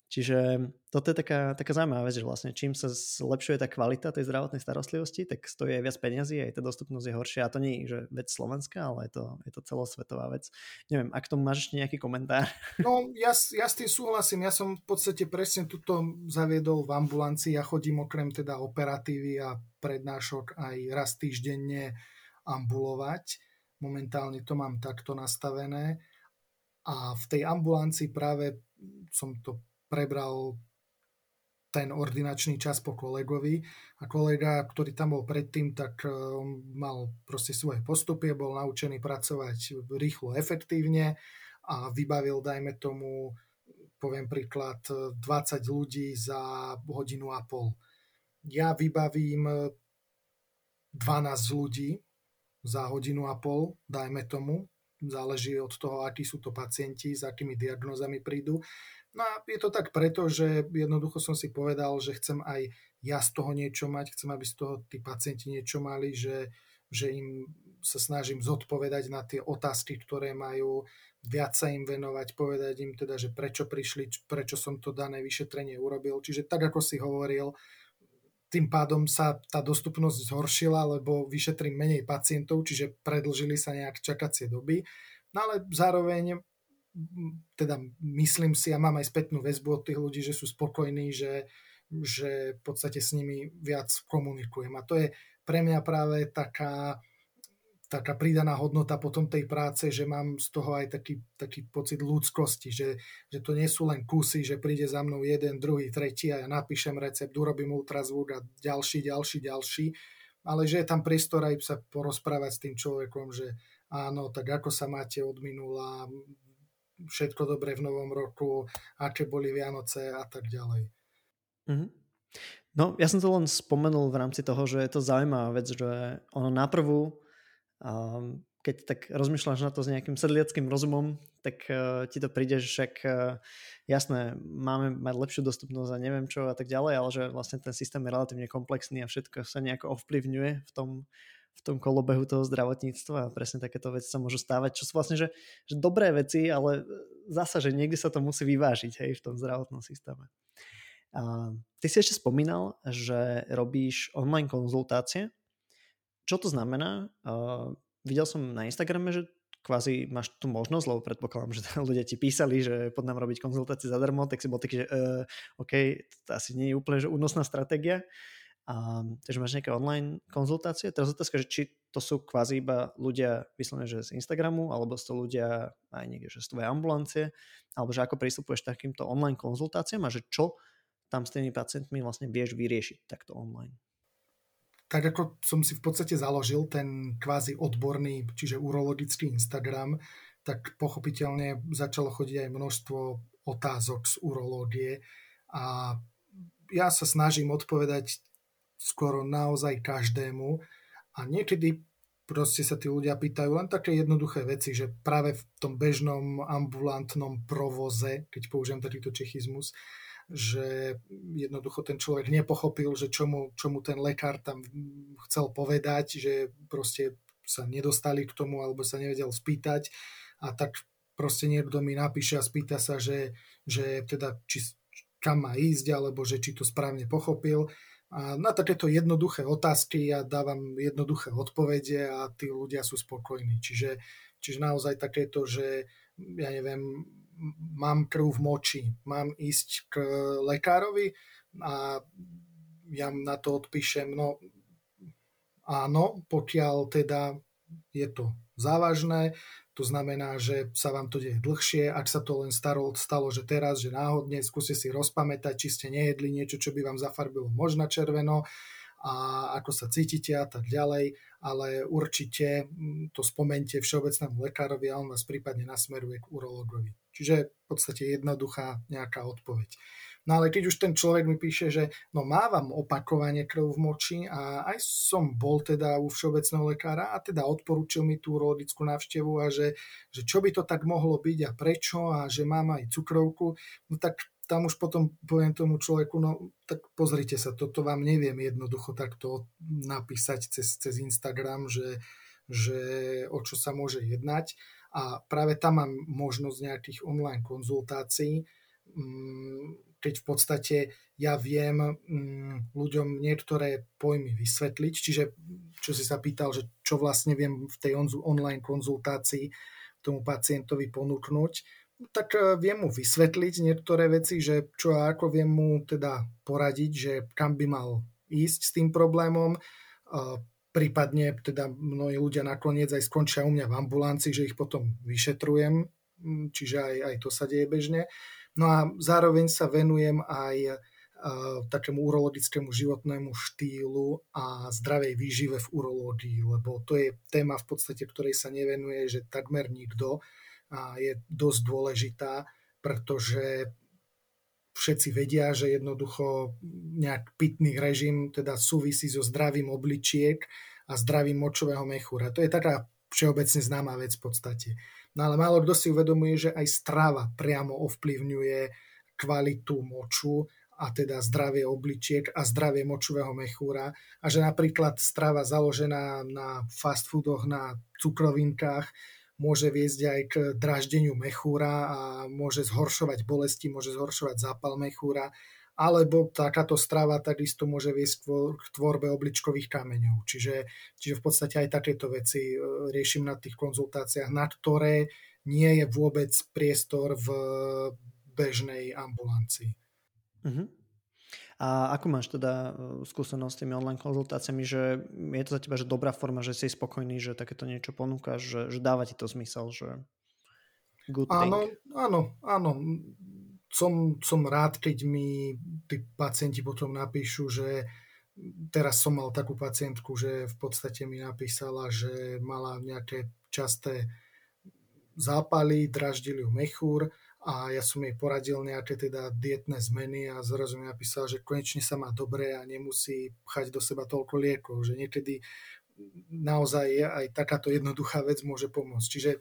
Čiže toto je taká, taká zaujímavá vec, že vlastne čím sa zlepšuje tá kvalita tej zdravotnej starostlivosti, tak stojí aj viac peniazy, aj tá dostupnosť je horšia. A to nie je že vec Slovenska, ale je to, je to celosvetová vec. Neviem, ak tomu máš ešte nejaký komentár? No, ja, ja s tým súhlasím. Ja som v podstate presne tuto zaviedol v ambulancii. Ja chodím okrem teda operatívy a prednášok aj raz týždenne ambulovať. Momentálne to mám takto nastavené. A v tej ambulancii práve som to prebral ten ordinačný čas po kolegovi a kolega, ktorý tam bol predtým, tak e, on mal proste svoje postupy, bol naučený pracovať rýchlo, efektívne a vybavil, dajme tomu, poviem príklad, 20 ľudí za hodinu a pol. Ja vybavím 12 ľudí za hodinu a pol, dajme tomu, záleží od toho, akí sú to pacienti, s akými diagnózami prídu No a je to tak preto, že jednoducho som si povedal, že chcem aj ja z toho niečo mať, chcem, aby z toho tí pacienti niečo mali, že, že im sa snažím zodpovedať na tie otázky, ktoré majú, viac sa im venovať, povedať im teda, že prečo prišli, prečo som to dané vyšetrenie urobil. Čiže tak, ako si hovoril, tým pádom sa tá dostupnosť zhoršila, lebo vyšetrím menej pacientov, čiže predlžili sa nejak čakacie doby. No ale zároveň teda myslím si a mám aj spätnú väzbu od tých ľudí, že sú spokojní, že, že v podstate s nimi viac komunikujem. A to je pre mňa práve taká, taká pridaná hodnota potom tej práce, že mám z toho aj taký, taký pocit ľudskosti, že, že to nie sú len kusy, že príde za mnou jeden, druhý, tretí a ja napíšem recept, urobím ultrazvuk a ďalší, ďalší, ďalší, ale že je tam priestor aj sa porozprávať s tým človekom, že áno, tak ako sa máte od minula, všetko dobré v novom roku, aké boli Vianoce a tak ďalej. Mm-hmm. No, ja som to len spomenul v rámci toho, že je to zaujímavá vec, že ono naprvu, keď tak rozmýšľaš na to s nejakým sedliackým rozumom, tak uh, ti to príde, že však uh, jasné, máme mať lepšiu dostupnosť a neviem čo a tak ďalej, ale že vlastne ten systém je relatívne komplexný a všetko sa nejako ovplyvňuje v tom, v tom kolobehu toho zdravotníctva a presne takéto veci sa môžu stávať, čo sú vlastne, že, že dobré veci, ale zasa, že niekde sa to musí vyvážiť hej, v tom zdravotnom systéme. A ty si ešte spomínal, že robíš online konzultácie. Čo to znamená? A videl som na Instagrame, že kvázi máš tú možnosť, lebo predpokladám, že ľudia ti písali, že pod nám robiť konzultácie zadarmo, tak si bol taký, že uh, OK, to asi nie je úplne že únosná stratégia. A, takže máš nejaké online konzultácie. Teraz otázka, že či to sú kvázi iba ľudia vyslovene, že z Instagramu, alebo sú to ľudia aj niekde, že z tvojej ambulancie, alebo že ako pristupuješ takýmto online konzultáciám a že čo tam s tými pacientmi vlastne vieš vyriešiť takto online. Tak ako som si v podstate založil ten kvázi odborný, čiže urologický Instagram, tak pochopiteľne začalo chodiť aj množstvo otázok z urológie a ja sa snažím odpovedať skoro naozaj každému a niekedy proste sa tí ľudia pýtajú len také jednoduché veci, že práve v tom bežnom ambulantnom provoze, keď použijem takýto čechizmus, že jednoducho ten človek nepochopil, že čo mu, čo mu ten lekár tam chcel povedať, že proste sa nedostali k tomu alebo sa nevedel spýtať a tak proste niekto mi napíše a spýta sa, že, že teda či, kam má ísť alebo že či to správne pochopil a na takéto jednoduché otázky ja dávam jednoduché odpovede a tí ľudia sú spokojní. Čiže, čiže naozaj takéto, že ja neviem, mám krv v moči, mám ísť k lekárovi a ja na to odpíšem, no áno, pokiaľ teda je to závažné, to znamená, že sa vám to deje dlhšie. Ak sa to len stalo, stalo, že teraz, že náhodne, skúste si rozpamätať, či ste nejedli niečo, čo by vám zafarbilo možno červeno a ako sa cítite a tak ďalej, ale určite mm, to spomente všeobecnému lekárovi a on vás prípadne nasmeruje k urologovi. Čiže v podstate jednoduchá nejaká odpoveď. No ale keď už ten človek mi píše, že no mávam opakovanie krv v moči a aj som bol teda u všeobecného lekára a teda odporúčil mi tú urologickú návštevu a že, že čo by to tak mohlo byť a prečo a že mám aj cukrovku, no tak tam už potom poviem tomu človeku, no tak pozrite sa, toto vám neviem jednoducho takto napísať cez, cez Instagram, že, že o čo sa môže jednať. A práve tam mám možnosť nejakých online konzultácií, mm, keď v podstate ja viem mm, ľuďom niektoré pojmy vysvetliť, čiže čo si sa pýtal, že čo vlastne viem v tej online konzultácii tomu pacientovi ponúknuť, tak e, viem mu vysvetliť niektoré veci, že čo a ako viem mu teda poradiť, že kam by mal ísť s tým problémom, prípadne teda mnohí ľudia nakoniec aj skončia u mňa v ambulancii, že ich potom vyšetrujem, čiže aj, aj to sa deje bežne. No a zároveň sa venujem aj takému urologickému životnému štýlu a zdravej výžive v urológii, lebo to je téma v podstate, ktorej sa nevenuje, že takmer nikto a je dosť dôležitá, pretože všetci vedia, že jednoducho nejak pitný režim teda súvisí so zdravím obličiek a zdravím močového mechúra. To je taká všeobecne známa vec v podstate. No ale málo kto si uvedomuje, že aj strava priamo ovplyvňuje kvalitu moču a teda zdravie obličiek a zdravie močového mechúra a že napríklad strava založená na fast foodoch, na cukrovinkách môže viesť aj k draždeniu mechúra a môže zhoršovať bolesti, môže zhoršovať zápal mechúra alebo takáto strava takisto môže viesť k tvorbe obličkových kameňov. Čiže, čiže v podstate aj takéto veci e, riešim na tých konzultáciách, nad ktoré nie je vôbec priestor v bežnej ambulancii. Uh-huh. A ako máš teda e, skúsenosť s tými online konzultáciami, že je to za teba že dobrá forma, že si spokojný, že takéto niečo ponúkaš, že, že dáva ti to zmysel, že good áno, thing. Áno, áno som, som rád, keď mi tí pacienti potom napíšu, že teraz som mal takú pacientku, že v podstate mi napísala, že mala nejaké časté zápaly, draždili ju mechúr a ja som jej poradil nejaké teda dietné zmeny a zrazu mi napísala, že konečne sa má dobre a nemusí pchať do seba toľko liekov, že niekedy naozaj aj takáto jednoduchá vec môže pomôcť. Čiže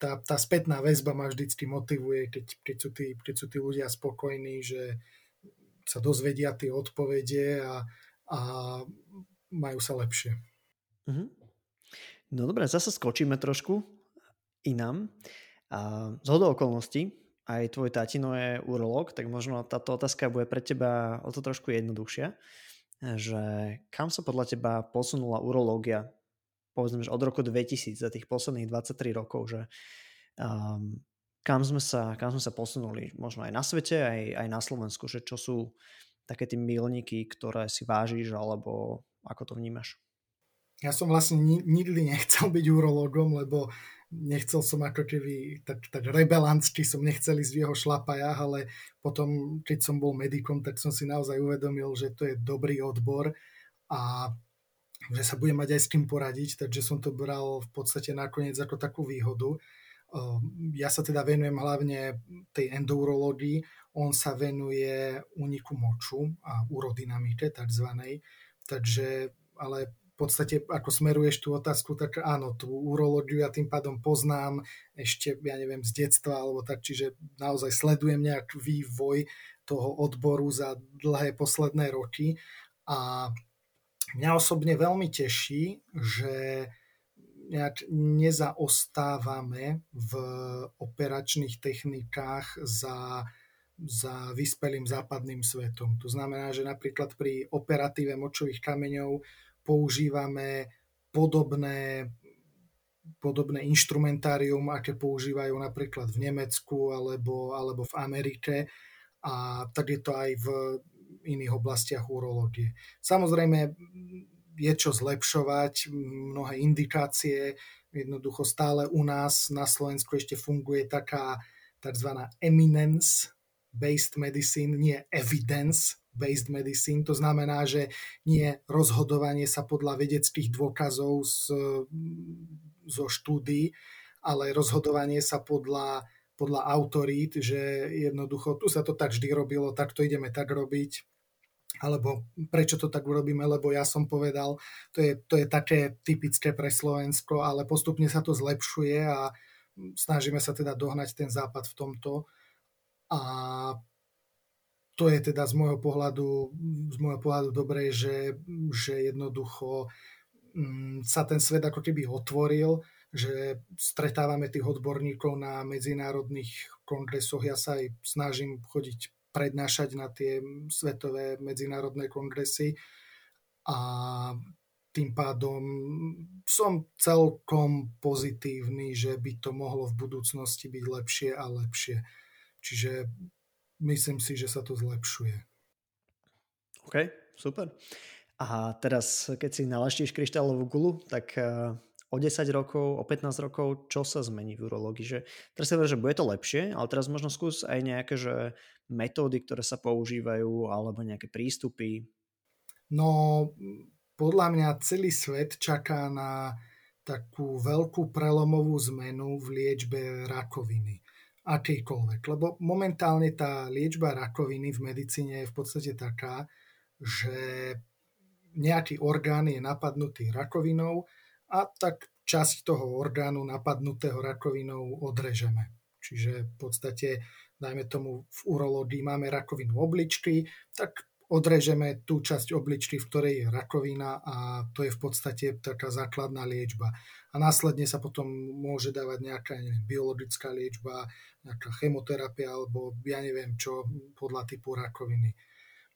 tá, tá spätná väzba ma vždycky motivuje, keď, keď, sú tí, keď sú tí ľudia spokojní, že sa dozvedia tie odpovede a, a majú sa lepšie. Mm-hmm. No dobré, zase skočíme trošku inám. A z hodou okolností, aj tvoj tatino je urológ, tak možno táto otázka bude pre teba o to trošku jednoduchšia, že kam sa podľa teba posunula urológia povedzme, že od roku 2000 za tých posledných 23 rokov, že um, kam, sme sa, kam sme sa posunuli, možno aj na svete, aj, aj na Slovensku, že čo sú také tie milníky, ktoré si vážiš, alebo ako to vnímaš? Ja som vlastne nikdy nechcel byť urologom, lebo nechcel som ako keby tak, tak rebelantsky som nechcel ísť v jeho šlapajách, ale potom, keď som bol medikom, tak som si naozaj uvedomil, že to je dobrý odbor a že sa budem mať aj s kým poradiť, takže som to bral v podstate nakoniec ako takú výhodu. Ehm, ja sa teda venujem hlavne tej endourológii, on sa venuje úniku moču a urodynamike tzv. Takže, ale v podstate, ako smeruješ tú otázku, tak áno, tú urológiu ja tým pádom poznám ešte, ja neviem, z detstva, alebo tak, čiže naozaj sledujem nejak vývoj toho odboru za dlhé posledné roky a Mňa osobne veľmi teší, že nejak nezaostávame v operačných technikách za, za vyspelým západným svetom. To znamená, že napríklad pri operatíve močových kameňov používame podobné, podobné inštrumentárium, aké používajú napríklad v Nemecku alebo, alebo v Amerike. A tak je to aj v iných oblastiach urológie. Samozrejme, je čo zlepšovať, mnohé indikácie, jednoducho stále u nás na Slovensku ešte funguje taká tzv. eminence-based medicine, nie evidence-based medicine. To znamená, že nie rozhodovanie sa podľa vedeckých dôkazov z, zo štúdií, ale rozhodovanie sa podľa podľa autorít, že jednoducho tu sa to tak vždy robilo, tak to ideme tak robiť, alebo prečo to tak urobíme, lebo ja som povedal, to je, to je také typické pre Slovensko, ale postupne sa to zlepšuje a snažíme sa teda dohnať ten západ v tomto. A to je teda z môjho pohľadu, z môjho pohľadu dobré, že, že jednoducho mm, sa ten svet ako keby otvoril že stretávame tých odborníkov na medzinárodných kongresoch. Ja sa aj snažím chodiť prednášať na tie svetové medzinárodné kongresy a tým pádom som celkom pozitívny, že by to mohlo v budúcnosti byť lepšie a lepšie. Čiže myslím si, že sa to zlepšuje. OK, super. A teraz, keď si nalaštíš kryštálovú gulu, tak eh, o 10 rokov, o 15 rokov, čo sa zmení v urológii? Že, teraz sa že bude to lepšie, ale teraz možno skús aj nejaké že metódy, ktoré sa používajú, alebo nejaké prístupy. No, podľa mňa celý svet čaká na takú veľkú prelomovú zmenu v liečbe rakoviny. Akýkoľvek. Lebo momentálne tá liečba rakoviny v medicíne je v podstate taká, že nejaký orgán je napadnutý rakovinou a tak časť toho orgánu napadnutého rakovinou odrežeme. Čiže v podstate, dajme tomu, v urológii máme rakovinu obličky, tak odrežeme tú časť obličky, v ktorej je rakovina a to je v podstate taká základná liečba. A následne sa potom môže dávať nejaká neviem, biologická liečba, nejaká chemoterapia alebo ja neviem čo podľa typu rakoviny.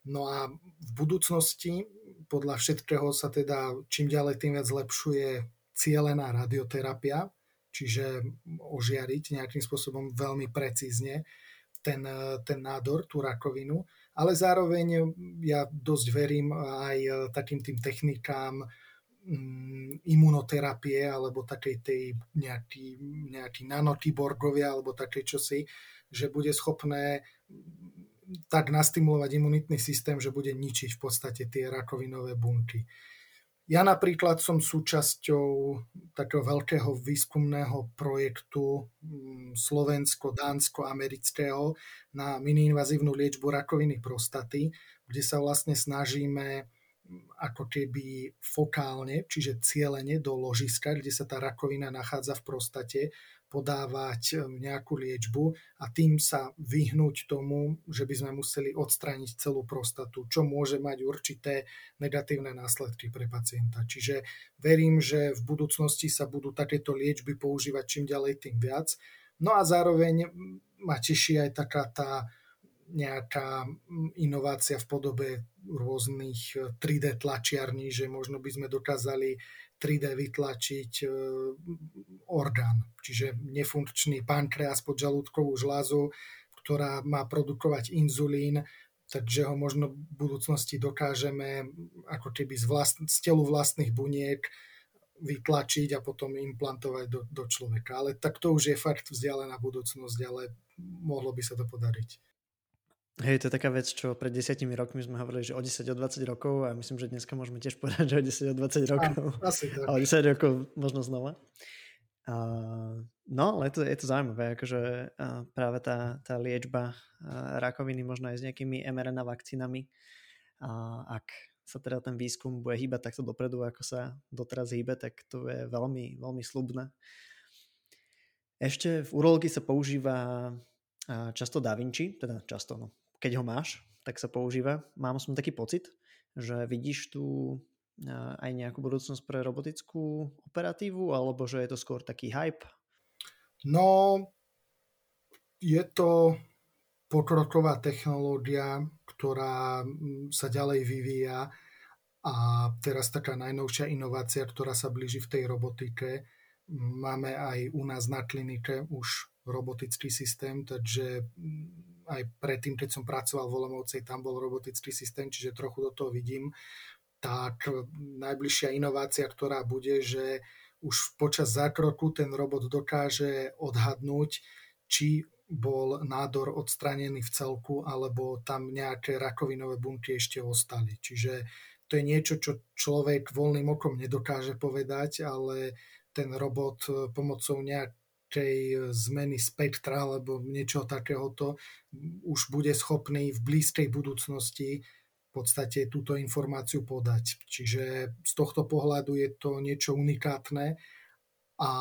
No a v budúcnosti podľa všetkého sa teda čím ďalej tým viac zlepšuje cielená radioterapia, čiže ožiariť nejakým spôsobom veľmi precízne ten, ten nádor, tú rakovinu, ale zároveň ja dosť verím aj takým tým technikám imunoterapie alebo takej tej nejaký, nejaký nanotiborgovia alebo také čosi, že bude schopné tak nastimulovať imunitný systém, že bude ničiť v podstate tie rakovinové bunky. Ja napríklad som súčasťou takého veľkého výskumného projektu mm, slovensko-dánsko-amerického na miniinvazívnu liečbu rakoviny prostaty, kde sa vlastne snažíme ako keby fokálne, čiže cieľene do ložiska, kde sa tá rakovina nachádza v prostate, podávať eh, nejakú liečbu a tým sa vyhnúť tomu, že by sme museli odstrániť celú prostatu, čo môže mať určité negatívne následky pre pacienta. Čiže verím, že v budúcnosti sa budú takéto liečby používať čím ďalej tým viac. No a zároveň ma teší aj taká tá nejaká inovácia v podobe rôznych 3D eh, tlačiarní, že možno by sme dokázali 3D vytlačiť eh, orgán, čiže nefunkčný pankreas pod žalúdkovú žlázu, ktorá má produkovať inzulín, takže ho možno v budúcnosti dokážeme ako keby z, vlast, z telu vlastných buniek vytlačiť a potom implantovať do, do človeka. Ale tak to už je fakt vzdialená budúcnosť, ale mohlo by sa to podariť. Hej, to je taká vec, čo pred desiatimi rokmi sme hovorili, že o 10, o 20 rokov a myslím, že dneska môžeme tiež povedať, že o 10, o 20 rokov. A, asi tak. o 10 rokov možno znova. Uh, no, ale to, je to zaujímavé, akože uh, práve tá, tá liečba rakoviny možno aj s nejakými mRNA vakcínami. Uh, ak sa teda ten výskum bude hýbať takto dopredu, ako sa doteraz hýbe, tak to je veľmi, veľmi slubné. Ešte v urológii sa používa často Da Vinci, teda často, no, keď ho máš, tak sa používa. Mám som taký pocit, že vidíš tu aj nejakú budúcnosť pre robotickú operatívu, alebo že je to skôr taký hype? No, je to pokroková technológia, ktorá sa ďalej vyvíja a teraz taká najnovšia inovácia, ktorá sa blíži v tej robotike. Máme aj u nás na klinike už robotický systém, takže aj predtým, keď som pracoval v Olomoucej, tam bol robotický systém, čiže trochu do toho vidím, tak najbližšia inovácia, ktorá bude, že už počas zákroku ten robot dokáže odhadnúť, či bol nádor odstranený v celku, alebo tam nejaké rakovinové bunky ešte ostali. Čiže to je niečo, čo človek voľným okom nedokáže povedať, ale ten robot pomocou nejak nejakej e, zmeny spektra alebo niečo takéhoto už bude schopný v blízkej budúcnosti v podstate túto informáciu podať. Čiže z tohto pohľadu je to niečo unikátne a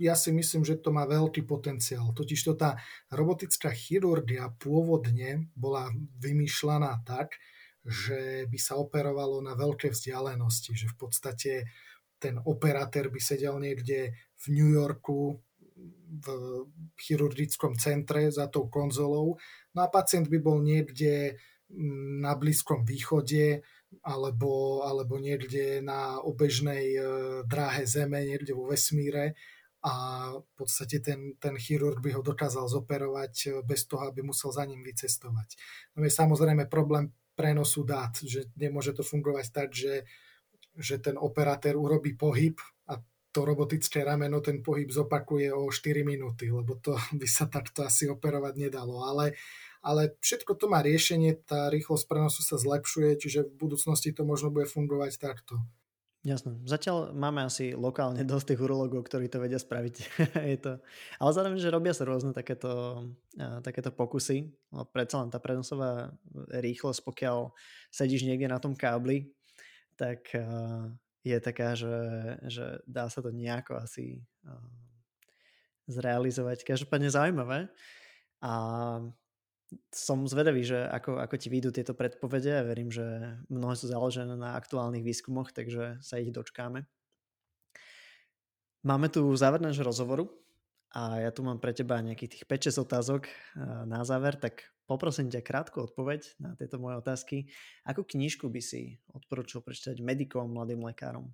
ja si myslím, že to má veľký potenciál. Totiž to tá robotická chirurgia pôvodne bola vymýšľaná tak, že by sa operovalo na veľké vzdialenosti, že v podstate ten operátor by sedel niekde v New Yorku v chirurgickom centre za tou konzolou. No a pacient by bol niekde mm, na Blízkom východe alebo, alebo niekde na obežnej e, dráhe Zeme, niekde vo vesmíre a v podstate ten, ten chirurg by ho dokázal zoperovať e, bez toho, aby musel za ním vycestovať. No je samozrejme problém prenosu dát, že nemôže to fungovať tak, že, že ten operátor urobí pohyb to robotické rameno ten pohyb zopakuje o 4 minúty, lebo to by sa takto asi operovať nedalo. Ale, ale všetko to má riešenie, tá rýchlosť prenosu sa zlepšuje, čiže v budúcnosti to možno bude fungovať takto. Jasné. Zatiaľ máme asi lokálne dosť tých urologov, ktorí to vedia spraviť. je to... Ale zároveň, že robia sa rôzne takéto, takéto pokusy. No, predsa len tá prenosová rýchlosť, pokiaľ sedíš niekde na tom kábli, tak je taká, že, že dá sa to nejako asi zrealizovať. Každopádne zaujímavé. A som zvedavý, že ako, ako ti vyjdú tieto predpovede a verím, že mnohé sú založené na aktuálnych výskumoch, takže sa ich dočkáme. Máme tu záver nášho rozhovoru a ja tu mám pre teba nejakých tých 5-6 otázok na záver, tak poprosím ťa krátku odpoveď na tieto moje otázky. Akú knižku by si odporúčil prečítať medikom, mladým lekárom?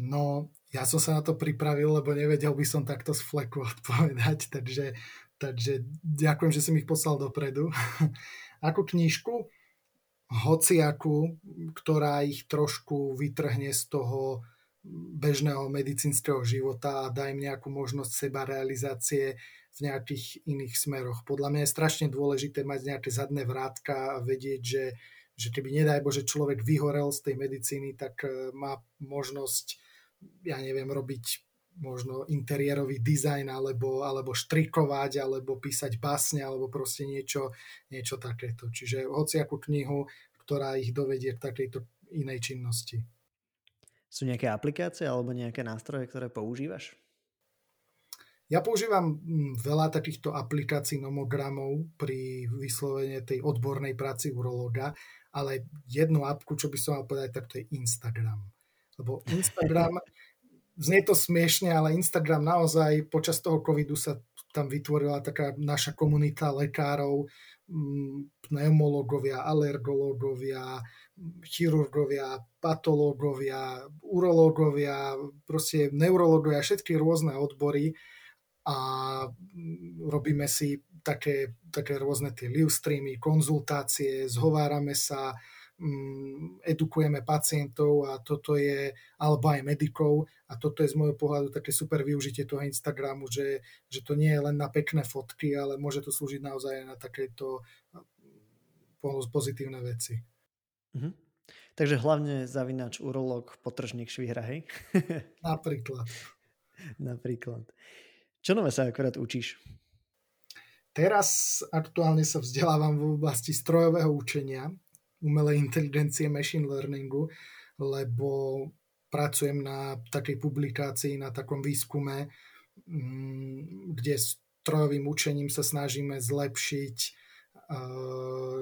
No, ja som sa na to pripravil, lebo nevedel by som takto z fleku odpovedať, takže Takže ďakujem, že si mi ich poslal dopredu. Ako knižku, hociakú, ktorá ich trošku vytrhne z toho bežného medicínskeho života a dá im nejakú možnosť seba realizácie v nejakých iných smeroch. Podľa mňa je strašne dôležité mať nejaké zadné vrátka a vedieť, že, že keby nedaj Bože človek vyhorel z tej medicíny, tak eh, má možnosť, ja neviem, robiť možno interiérový dizajn alebo, alebo štrikovať, alebo písať básne, alebo proste niečo, niečo takéto. Čiže hociakú knihu, ktorá ich dovedie k takejto inej činnosti. Sú nejaké aplikácie alebo nejaké nástroje, ktoré používaš? Ja používam mm, veľa takýchto aplikácií nomogramov pri vyslovene tej odbornej práci urológa, ale jednu apku, čo by som mal povedať, tak to je Instagram. Lebo Instagram znie to smiešne, ale Instagram naozaj počas toho covidu sa tam vytvorila taká naša komunita lekárov, mm, pneumológovia, alergológovia, chirurgovia, patológovia, urológovia, proste neurológovia, všetky rôzne odbory a mm, robíme si také, také rôzne tie live streamy, konzultácie, zhovárame sa, Mm, edukujeme pacientov a toto je, alebo aj medikov a toto je z môjho pohľadu také super využitie toho Instagramu, že, že to nie je len na pekné fotky, ale môže to slúžiť naozaj na takéto mm, pozitívne veci. Mhm. Takže hlavne zavinač, urolog, potržník, švihra, hej? Napríklad. Napríklad. Čo nové sa akorát učíš? Teraz aktuálne sa vzdelávam v oblasti strojového učenia umelej inteligencie, machine learningu, lebo pracujem na takej publikácii, na takom výskume, mm, kde strojovým učením sa snažíme zlepšiť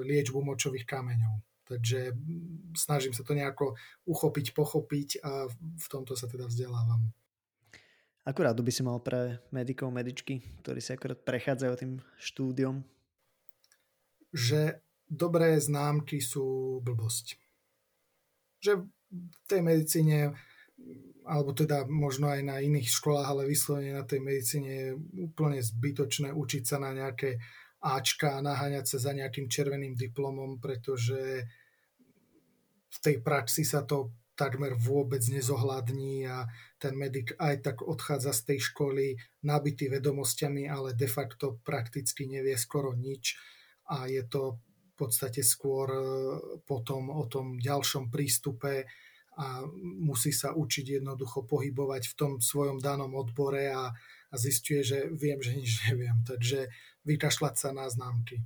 liečbu močových kameňov. Takže mm, snažím sa to nejako uchopiť, pochopiť a v tomto sa teda vzdelávam. Akurát by si mal pre medikov, medičky, ktorí sa akurát prechádzajú tým štúdiom? Že dobré známky sú blbosť. Že v tej medicíne, alebo teda možno aj na iných školách, ale vyslovene na tej medicíne je úplne zbytočné učiť sa na nejaké Ačka a naháňať sa za nejakým červeným diplomom, pretože v tej praxi sa to takmer vôbec nezohľadní a ten medic aj tak odchádza z tej školy nabitý vedomosťami, ale de facto prakticky nevie skoro nič a je to podstate skôr e, potom o tom ďalšom prístupe a musí sa učiť jednoducho pohybovať v tom svojom danom odbore a, a zistuje, že viem, že nič neviem. Takže vykašľať sa na známky.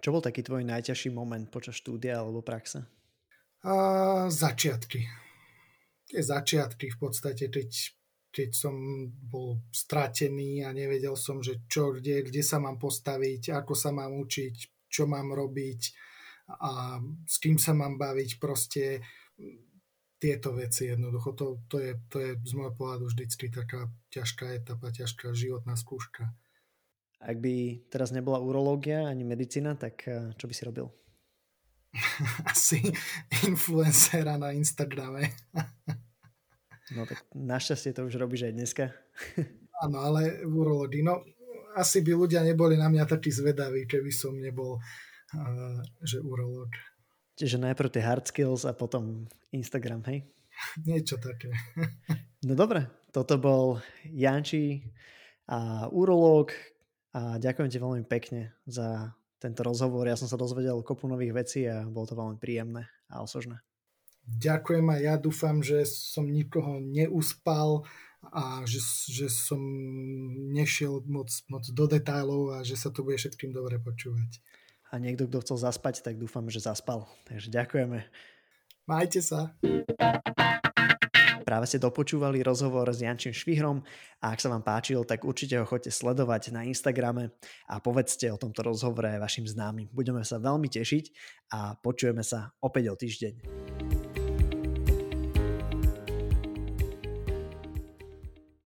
Čo bol taký tvoj najťažší moment počas štúdia alebo praxe? A, začiatky. Tie začiatky v podstate, keď, keď som bol stratený a nevedel som, že čo, kde, kde sa mám postaviť, ako sa mám učiť, čo mám robiť a s kým sa mám baviť. Proste tieto veci jednoducho. To, to, je, to je z môjho pohľadu vždycky taká ťažká etapa, ťažká životná skúška. Ak by teraz nebola urológia ani medicína, tak eh, čo by si robil? Asi influencera na Instagrame. no tak našťastie to už robíš aj dneska. Áno, ale v urológii. No, asi by ľudia neboli na mňa takí zvedaví, keby som nebol uh, že urológ. Čiže najprv tie hard skills a potom Instagram, hej? Niečo také. no dobre, toto bol Janči a urológ a ďakujem ti veľmi pekne za tento rozhovor. Ja som sa dozvedel kopu nových vecí a bolo to veľmi príjemné a osožné. Ďakujem a ja dúfam, že som nikoho neuspal a že, že som nešiel moc, moc do detailov a že sa to bude všetkým dobre počúvať. A niekto, kto chcel zaspať, tak dúfam, že zaspal. Takže ďakujeme. Majte sa. Práve ste dopočúvali rozhovor s Jančím Švihrom a ak sa vám páčil, tak určite ho choďte sledovať na Instagrame a povedzte o tomto rozhovore vašim známym. Budeme sa veľmi tešiť a počujeme sa opäť o týždeň.